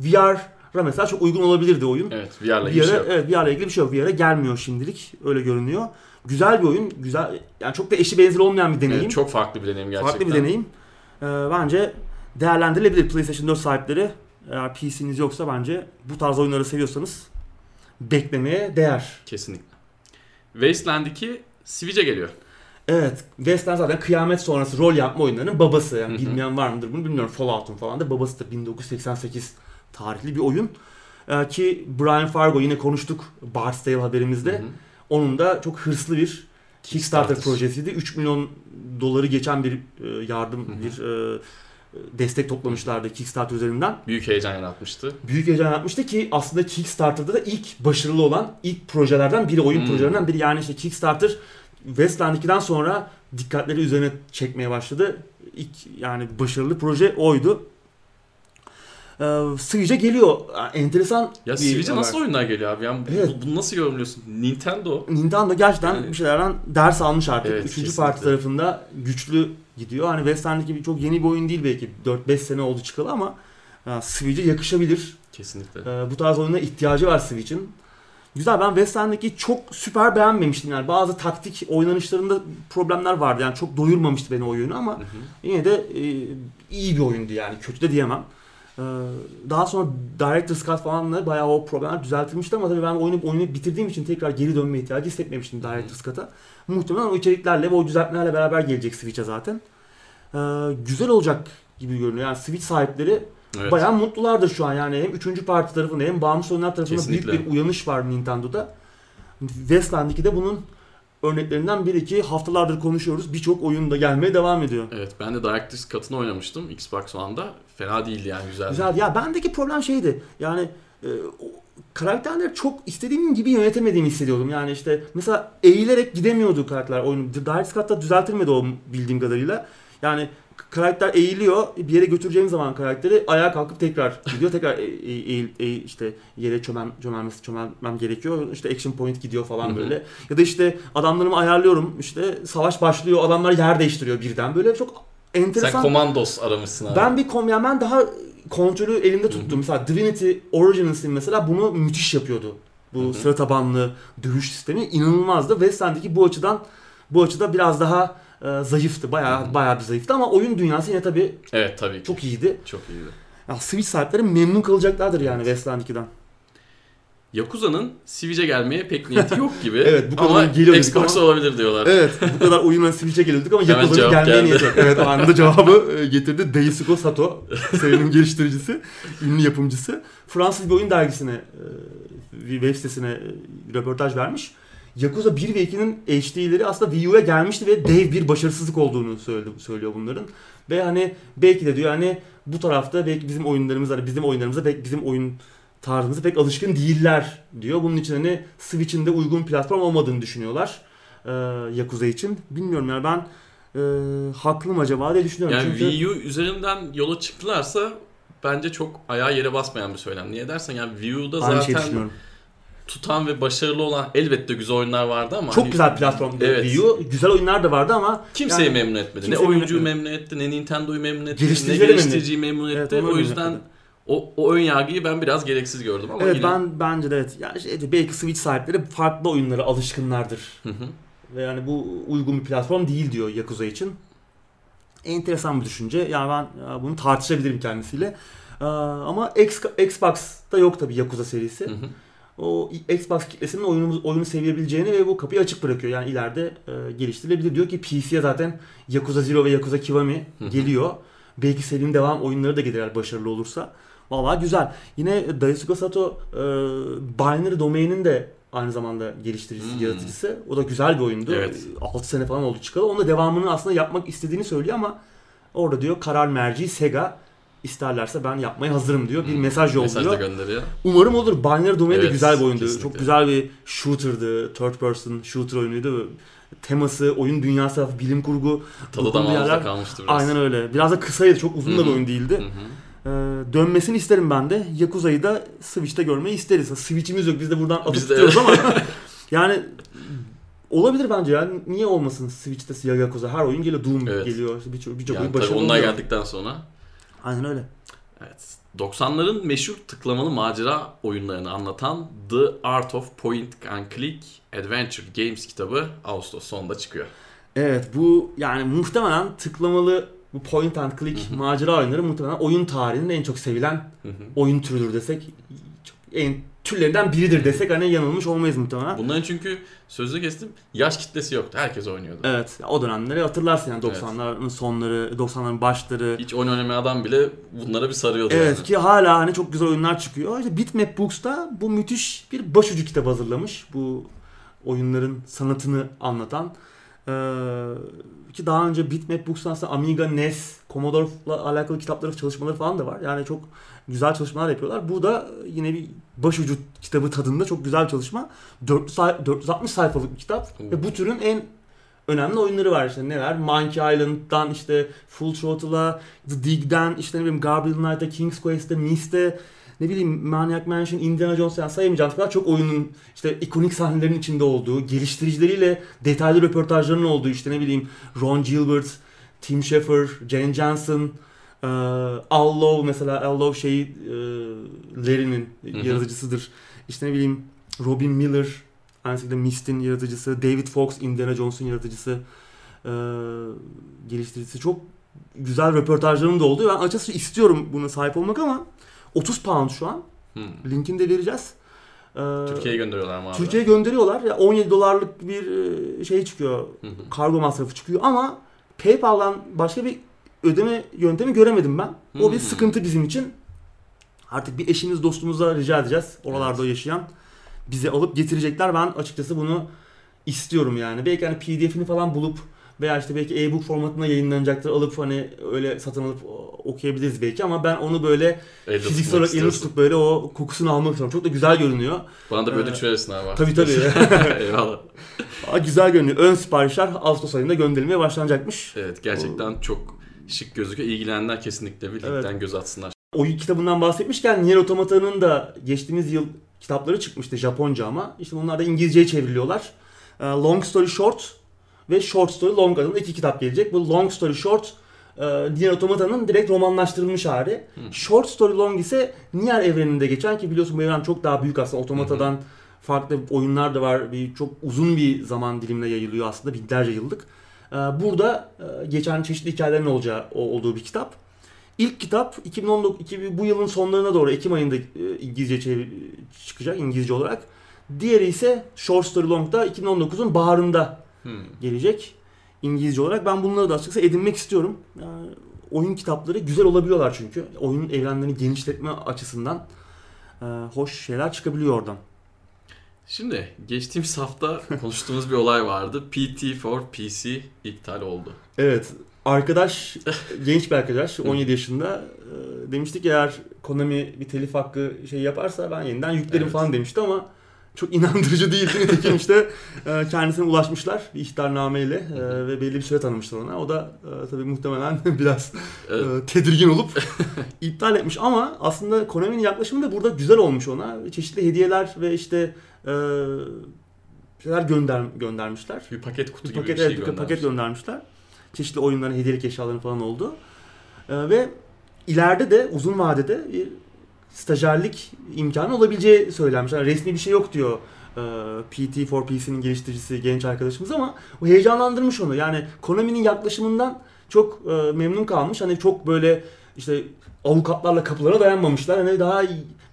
VR'a mesela çok uygun olabilirdi oyun. Evet, VR'la ilgili bir şey yok. evet, VR'la ilgili bir şey yok. VR'a gelmiyor şimdilik. Öyle görünüyor. Güzel bir oyun. Güzel. Yani çok da eşi benzeri olmayan bir deneyim. Evet, çok farklı bir deneyim gerçekten. Farklı bir deneyim. Ee, bence değerlendirilebilir PlayStation 4 sahipleri. Eğer PC'niz yoksa bence bu tarz oyunları seviyorsanız beklemeye değer. Kesinlikle. Wasteland 2 Switch'e geliyor. Evet, Western zaten kıyamet sonrası rol yapma oyunlarının babası. Yani bilmeyen var mıdır bunu bilmiyorum. Fallout'un falan da babası da 1988 tarihli bir oyun. Ee, ki Brian Fargo yine konuştuk Bard's Tale haberimizde. Hı hı. Onun da çok hırslı bir Kickstarter, Kickstarter. projesiydi. 3 milyon doları geçen bir e, yardım, Hı hı. bir e, destek toplamışlardı Kickstarter üzerinden. Büyük heyecan yaratmıştı. Büyük heyecan yapmıştı ki aslında Kickstarter'da da ilk başarılı olan ilk projelerden biri, oyun Hmm. projelerinden biri. Yani işte Kickstarter Westland 2'den sonra dikkatleri üzerine çekmeye başladı. İlk yani başarılı proje oydu. Ee, Switch'e geliyor. Enteresan Ya haber. nasıl oyunlar geliyor abi? Yani Evet. bu, bunu nasıl yorumluyorsun? Nintendo. Nintendo gerçekten Yani- bir şeylerden ders almış artık. Evet, Üçüncü kesinlikle. parti tarafında güçlü gidiyor. Hani Westland gibi çok yeni bir oyun değil belki. 4-5 sene oldu çıkalı ama e, Switch'e yakışabilir. Kesinlikle. Ee, bu tarz oyuna ihtiyacı var Switch'in. Güzel ben West End'deki çok süper beğenmemiştim yani bazı taktik oynanışlarında problemler vardı yani çok doyurmamıştı beni o oyunu ama Hı hı. yine de e, iyi bir oyundu yani kötü de diyemem. Ee, daha sonra Director's Cut falanla bayağı o problemler düzeltilmişti ama tabii ben oyunu, oyunu bitirdiğim için tekrar geri dönme ihtiyacı hissetmemiştim Director's Cut'a. Muhtemelen o içeriklerle ve o düzeltmelerle beraber gelecek Switch'e zaten. Ee, güzel olacak gibi görünüyor. Yani Switch sahipleri Evet. Bayağı mutlulardır şu an yani hem üçüncü parti tarafında hem bağımsız oyunlar tarafında Kesinlikle. büyük bir uyanış var Nintendo'da. Westland 2'de bunun örneklerinden biri ki haftalardır konuşuyoruz. Birçok oyunda gelmeye devam ediyor. Evet ben de Director's Cut'ını oynamıştım Xbox One'da. Fena değildi yani güzeldi. Güzel. Ya bendeki problem şeydi. Yani e, karakterleri çok istediğim gibi yönetemediğimi hissediyordum. Yani işte mesela eğilerek gidemiyordu karakterler oyunu. Director's Cut'ta düzeltilmedi o bildiğim kadarıyla. Yani karakter eğiliyor. Bir yere götüreceğim zaman karakteri ayağa kalkıp tekrar gidiyor. Tekrar e, e, eğil, eğil- işte yere çömem, çömelmesi, çömelmem gerekiyor. İşte action point gidiyor falan böyle. Ya da işte adamlarımı ayarlıyorum. İşte savaş başlıyor. Adamlar yer değiştiriyor birden. Böyle çok enteresan. Sen Commandos aramışsın abi. Ben bir kom yani ben daha kontrolü elimde tuttum. Mesela Divinity Origins'in mesela bunu müthiş yapıyordu. Bu sıra tabanlı dövüş sistemi inanılmazdı. West End'deki bu açıdan bu açıda biraz daha e, zayıftı. Bayağı bayağı bir zayıftı ama oyun dünyası yine tabii Evet tabii ki. çok iyiydi. Çok iyiydi. Ya Switch sahipleri memnun kalacaklardır yani West End 2'den. Yakuza'nın Switch'e gelmeye pek niyeti yok gibi. Evet, bu kadar ama geliyor dedik Xbox ama- olabilir diyorlar. Evet bu kadar oyunla Switch'e geliyorduk ama Hemen cevap gelmeye geldi. niyeti yok. Evet anında cevabı e, getirdi. Daisuke Sato serinin geliştiricisi, ünlü yapımcısı. Fransız bir oyun dergisine, e, bir web sitesine e, röportaj vermiş. Yakuza 1 ve 2'nin HD'leri aslında Wii U'ya gelmişti ve dev bir başarısızlık olduğunu söylüyor bunların. Ve hani belki de diyor hani bu tarafta belki bizim oyunlarımız hani bizim oyunlarımıza belki bizim oyun tarzımıza pek alışkın değiller diyor. Bunun için hani Switch'in de uygun platform olmadığını düşünüyorlar. E, Yakuza için. Bilmiyorum yani ben e, haklı mı acaba diye düşünüyorum. Yani Çünkü Wii U üzerinden yola çıktılarsa bence çok ayağı yere basmayan bir söylem. Niye dersen yani Wii U'da aynı şey zaten düşünüyorum. Tutan ve başarılı olan elbette güzel oyunlar vardı ama Çok hani güzel platformdu Evet. Wii U. Güzel oyunlar da vardı ama kimseyi Yani memnun etmedi. Ne oyuncuyu memnun etti, ne Nintendo'yu memnun etti, ne geliştiriciyi memnun etti. Evet, o memnun yüzden o, o ön yargıyı ben biraz gereksiz gördüm ama evet yine... ben bence de evet. Yani şey, belki Switch sahipleri farklı oyunlara alışkınlardır. Hı hı. Ve yani bu uygun bir platform değil diyor Yakuza için. Enteresan bir düşünce. Yani ben ya bunu tartışabilirim kendisiyle. Ee, Ama X, Xbox'ta yok tabii Yakuza serisi. Hı hı. O Xbox kitlesinin oyunu, oyunu sevebileceğini ve bu kapıyı açık bırakıyor. Yani ileride e, geliştirilebilir. Diyor ki PC'ye zaten Yakuza Zero ve Yakuza Kiwami geliyor. Belki serinin devam oyunları da gelir eğer başarılı olursa. Vallahi güzel. Yine Daisuke Sato e, Binary Domain'in de aynı zamanda geliştiricisi, Hmm. yaratıcısı. O da güzel bir oyundu. Evet. 6 sene falan oldu çıkalı. Onun da devamını aslında yapmak istediğini söylüyor ama orada diyor karar merci Sega isterlerse ben yapmaya hazırım diyor. Bir mesaj yolluyor. Mesaj da gönderiyor. Umarım olur. Binary Domain de Evet, güzel bir oyundu. kesinlikle. Çok güzel bir shooter'dı. Third person shooter oyunuydu. Teması, oyun dünyası, bilim kurgu. Tadı damağımızda kalmıştı biraz. Aynen öyle. Biraz da kısaydı. Çok uzun da bir oyun değildi. Ee, dönmesini isterim ben de. Yakuza'yı da Switch'te görmeyi isteriz. Switch'imiz yok. Biz de buradan atıp Biz de- tutuyoruz ama yani olabilir bence ya. Niye olmasın Switch'te Yakuza? Her oyun geliyor. Doom Evet. geliyor. Birçok birçok Yani oyun tabii başarılı onlar oluyor. geldikten sonra Aynen öyle. Evet. 90'ların meşhur tıklamalı macera oyunlarını anlatan The Art of Point and Click Adventure Games kitabı Ağustos sonunda çıkıyor. Evet bu yani muhtemelen tıklamalı bu point and click macera oyunları muhtemelen oyun tarihinin en çok sevilen oyun türüdür desek en türlerinden biridir desek hani yanılmış olmayız muhtemelen. Bunların çünkü sözü kestim yaş kitlesi yoktu. Herkes oynuyordu. Evet o dönemleri hatırlarsın yani Evet. 90'ların sonları 90'ların başları. Hiç oyun oynamayan adam bile bunlara bir sarıyordu Evet yani. ki hala hani çok güzel oyunlar çıkıyor. İşte Bitmap Books da bu müthiş bir başucu kitap hazırlamış. Bu oyunların sanatını anlatan. Ee, ki daha önce Bitmap Books'tan aslında Amiga, NES, Commodore'la alakalı kitapları, çalışmaları falan da var. Yani çok güzel çalışmalar yapıyorlar. Bu da yine bir başucu kitabı tadında çok güzel bir çalışma. 400 say- 460 sayfalık bir kitap. Oo. Ve bu türün en önemli oyunları var işte neler? Monkey Island'dan işte Full Throttle'a, The Dig'den işte ne bileyim Gabriel Knight'a, King's Quest'e, Myth'e, ne bileyim Maniac Mansion, Indiana Jones yani sayamayacağım kadar çok oyunun işte ikonik sahnelerin içinde olduğu, geliştiricileriyle detaylı röportajların olduğu işte ne bileyim Ron Gilbert, Tim Schafer, Jane Jensen, e, Al Lowe mesela Al Lowe şey e, Larry'nin yaratıcısıdır. İşte ne bileyim Robin Miller, aynı şekilde Mist'in yaratıcısı, David Fox, Indiana Jones'un yaratıcısı, e, geliştiricisi. Çok güzel röportajlarım da oldu. Ben açıkçası istiyorum buna sahip olmak ama 30 pound şu an. Hmm. Linkini de vereceğiz. Ee, Türkiye'ye gönderiyorlar mı abi? Türkiye'ye gönderiyorlar. Ya 17 dolarlık bir e, şey çıkıyor. Hı hı. Kargo masrafı çıkıyor ama PayPal'dan başka bir ödeme yöntemi göremedim ben. O bir Hmm. sıkıntı bizim için. Artık bir eşimiz dostumuza rica edeceğiz. Oralarda yaşayan. Bizi alıp getirecekler. Ben açıkçası bunu istiyorum yani. Belki hani PDF'ini falan bulup veya işte belki e-book formatında yayınlanacaktır. Alıp hani öyle satın alıp okuyabiliriz belki ama ben onu böyle Elde fiziksel olarak elini tutup böyle o kokusunu almak istiyorum. Çok da güzel görünüyor. Bana da böyle Ee, verirsin abi. tabii, tabii. Eyvallah. Aa, güzel görünüyor. Ön siparişler Ağustos ayında gönderilmeye başlanacakmış. Evet gerçekten çok şık gözüküyor. İlgilenenler kesinlikle bir Evet. göz atsınlar. oyun kitabından bahsetmişken Nier Automata'nın da geçtiğimiz yıl kitapları çıkmıştı Japonca ama işte onlar da İngilizceye çevriliyorlar. Ee, Long Story Short ve Short Story Long adında iki kitap gelecek. Bu Long Story Short e, Nier Automata'nın direkt romanlaştırılmış hali. Short Story Long ise Nier evreninde geçen ki biliyorsun bu evren çok daha büyük aslında. Automata'dan farklı oyunlar da var. Bir çok uzun bir zaman dilimine yayılıyor aslında binlerce yıllık. Ee, Burada e, geçen çeşitli hikayelerin olacağı olduğu bir kitap. İlk kitap 2019 2000 bu yılın sonlarına doğru Ekim ayında e, İngilizce çevir- çıkacak İngilizce olarak. Diğeri ise Short Story Long'da 2019'un baharında Hmm. gelecek İngilizce olarak. Ben bunları da açıkçası edinmek istiyorum. Yani oyun kitapları güzel olabiliyorlar çünkü. Oyun evrenlerini genişletme açısından e, hoş şeyler çıkabiliyor oradan. Şimdi geçtiğimiz hafta konuştuğumuz bir olay vardı. PT for PC iptal oldu. Evet. Arkadaş, genç bir arkadaş, 17 yaşında e, demiştik eğer Konami bir telif hakkı şey yaparsa ben yeniden yüklerim Evet. falan demişti ama çok inandırıcı değildi. Nitekim işte e, kendisine ulaşmışlar bir ihtarnameyle e, ve belli bir süre tanımışlar ona. O da tabii muhtemelen biraz Evet. tedirgin olup iptal etmiş ama aslında Konami'nin yaklaşımı da burada güzel olmuş ona. Çeşitli hediyeler ve işte şeyler gönder göndermişler. Bir paket kutu Bir gibi paket, bir şey evet, bir göndermiş. paket göndermişler. Çeşitli oyunların hediyelik eşyaların falan oldu. Ee, ve ileride de uzun vadede bir stajyerlik imkanı olabileceği söylenmiş. Yani resmi bir şey yok diyor e, PT for PC'nin geliştiricisi genç arkadaşımız ama o heyecanlandırmış onu. Yani Konami'nin yaklaşımından çok e, memnun kalmış. Hani çok böyle işte avukatlarla kapılara dayanmamışlar. Hani daha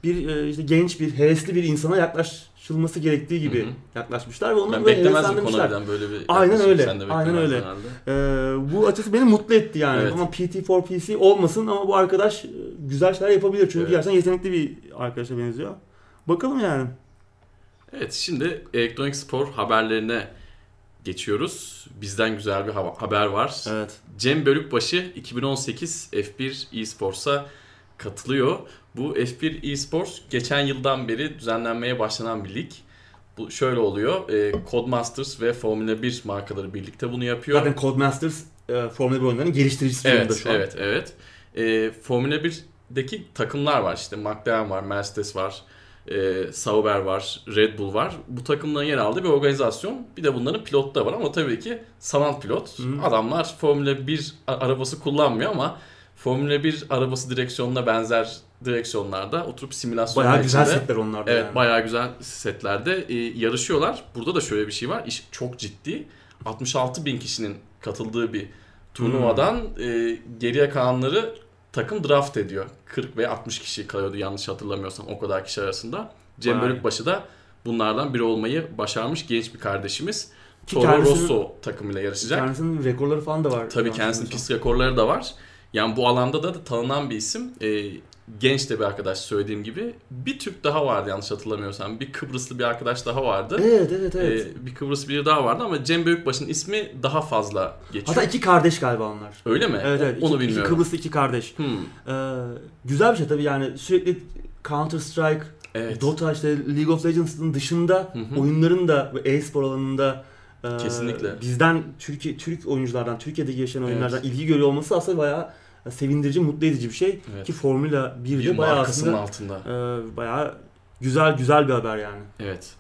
bir e, işte genç bir hevesli bir insana yaklaşılması gerektiği gibi Hı hı. yaklaşmışlar ve onu Ben böyle heveslendirmişler. Böyle bir Aynen öyle, aynen öyle. herhalde. Ee, bu açısı beni mutlu etti yani. Evet. Ama PT4 PC olmasın ama bu arkadaş e, güzel şeyler yapabilir. Çünkü Evet. gerçekten yetenekli bir arkadaşa benziyor. Bakalım yani. Evet şimdi elektronik spor haberlerine geçiyoruz. Bizden güzel bir ha- haber var. Evet. Cem Bölükbaşı 2018 F1 eSports'a katılıyor. Bu F1 eSports geçen yıldan beri düzenlenmeye başlanan bir lig. Bu şöyle oluyor. E, Codemasters ve Formula 1 markaları birlikte bunu yapıyor. Zaten Codemasters e, Formula 1 oyunlarının geliştiricisi Evet, şu an. evet, evet. Ee, Formula 1'deki takımlar var işte. McLaren var, Mercedes var, e, Sauber var, Red Bull var. Bu takımların yer aldığı bir organizasyon. Bir de bunların pilot da var ama tabii ki sanal pilot. Hı. Adamlar Formula 1 a- arabası kullanmıyor ama Formula 1 arabası direksiyonuna benzer direksiyonlarda oturup simülasyonlar Bayağı güzel setler onlar da Evet yani. bayağı güzel setlerde e, yarışıyorlar. Burada da şöyle bir şey var. İş çok ciddi. 66 bin kişinin katıldığı bir turnuvadan e, geriye kalanları takım draft ediyor. 40 veya 60 kişi kalıyordu yanlış hatırlamıyorsam o kadar kişi arasında. Cem Vay. Bölükbaşı da bunlardan biri olmayı başarmış genç bir kardeşimiz. Ki Toro Rosso takımıyla yarışacak. Kendisinin rekorları falan da var. Tabii kendisinin pist rekorları da var. Yani bu alanda da, da tanınan bir isim. Ee, genç de bir arkadaş söylediğim gibi. Bir Türk daha vardı yanlış hatırlamıyorsam. Bir Kıbrıslı bir arkadaş daha vardı. Evet evet evet. Ee, bir Kıbrıslı biri daha vardı ama Cem Büyükbaş'ın ismi daha fazla geçiyor. Hatta iki kardeş galiba onlar. Öyle mi? Evet evet. Onu iki, iki bilmiyorum. Kıbrıslı iki kardeş. Hmm, Ee, güzel bir şey tabii yani sürekli Counter Strike, Evet. Dota işte League of Legends'ın dışında Hı hı. oyunların da e-spor alanında e, Kesinlikle. bizden Türkiye Türk oyunculardan Türkiye'deki yaşayan Evet. oyunlardan ilgi görüyor olması aslında bayağı sevindirici, mutlu edici bir şey Evet. ki Formula 1'de bir bayağı aslında altında. e, bayağı güzel güzel bir haber yani. Evet.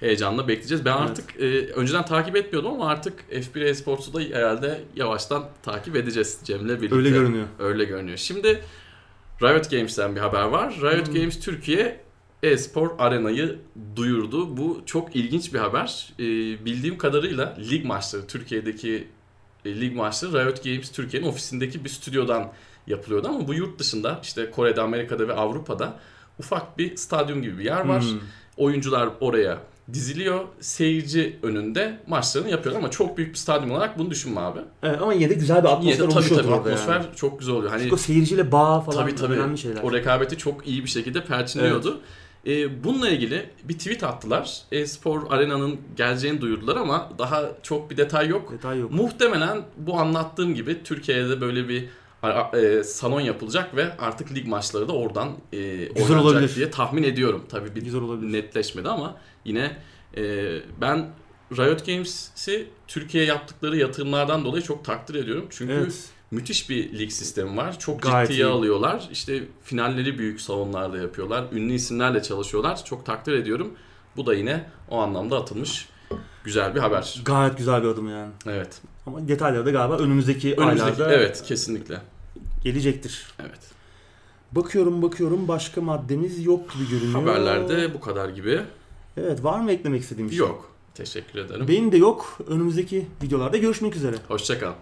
Heyecanla bekleyeceğiz. Ben Evet. artık e, önceden takip etmiyordum ama artık F1 Esports'u da herhalde yavaştan takip edeceğiz Cem'le birlikte. Öyle görünüyor. Öyle görünüyor. Şimdi Riot Games'ten bir haber var. Riot Hmm. Games Türkiye e-spor arenayı duyurdu. Bu çok ilginç bir haber. Ee, bildiğim kadarıyla lig maçları, Türkiye'deki e, lig maçları Riot Games Türkiye'nin ofisindeki bir stüdyodan yapılıyordu ama bu yurt dışında işte Kore'de, Amerika'da ve Avrupa'da ufak bir stadyum gibi bir yer var. Hmm. Oyuncular oraya diziliyor. Seyirci önünde maçlarını yapıyor ama çok büyük bir stadyum olarak bunu düşünme abi. Evet, ama yine de güzel bir atmosfer Yine de tabii tabii atmosfer yani. çok güzel oluyor. Hani Çünkü o seyirciyle bağ falan Tabii tabii. önemli şeyler. O rekabeti çok iyi bir şekilde perçinliyordu. Ee, bununla ilgili bir tweet attılar. E-spor arenanın geleceğini duyurdular ama daha çok bir detay yok. Detay yok. Muhtemelen bu anlattığım gibi Türkiye'de böyle bir e, salon yapılacak ve artık lig maçları da oradan e, oynanacak olabilir. diye tahmin ediyorum. Tabii bir Güzel olabilir. netleşmedi ama yine e, ben Riot Games'i Türkiye'ye yaptıkları yatırımlardan dolayı çok takdir ediyorum. Çünkü Evet. Müthiş bir lig sistemi var. Çok Gayet ciddiye iyi. alıyorlar. İşte finalleri büyük salonlarda yapıyorlar. Ünlü isimlerle çalışıyorlar. Çok takdir ediyorum. Bu da yine o anlamda atılmış güzel bir haber. Gayet güzel bir adım yani. Evet. Ama detayları da galiba önümüzdeki, Önümüzdeki aylarda evet kesinlikle. gelecektir. Evet. Bakıyorum bakıyorum başka maddemiz yok gibi görünüyor. Haberlerde bu kadar gibi. Evet var mı eklemek istediğim bir şey? Yok. Teşekkür ederim. Benim de yok. Önümüzdeki videolarda görüşmek üzere. Hoşça kal.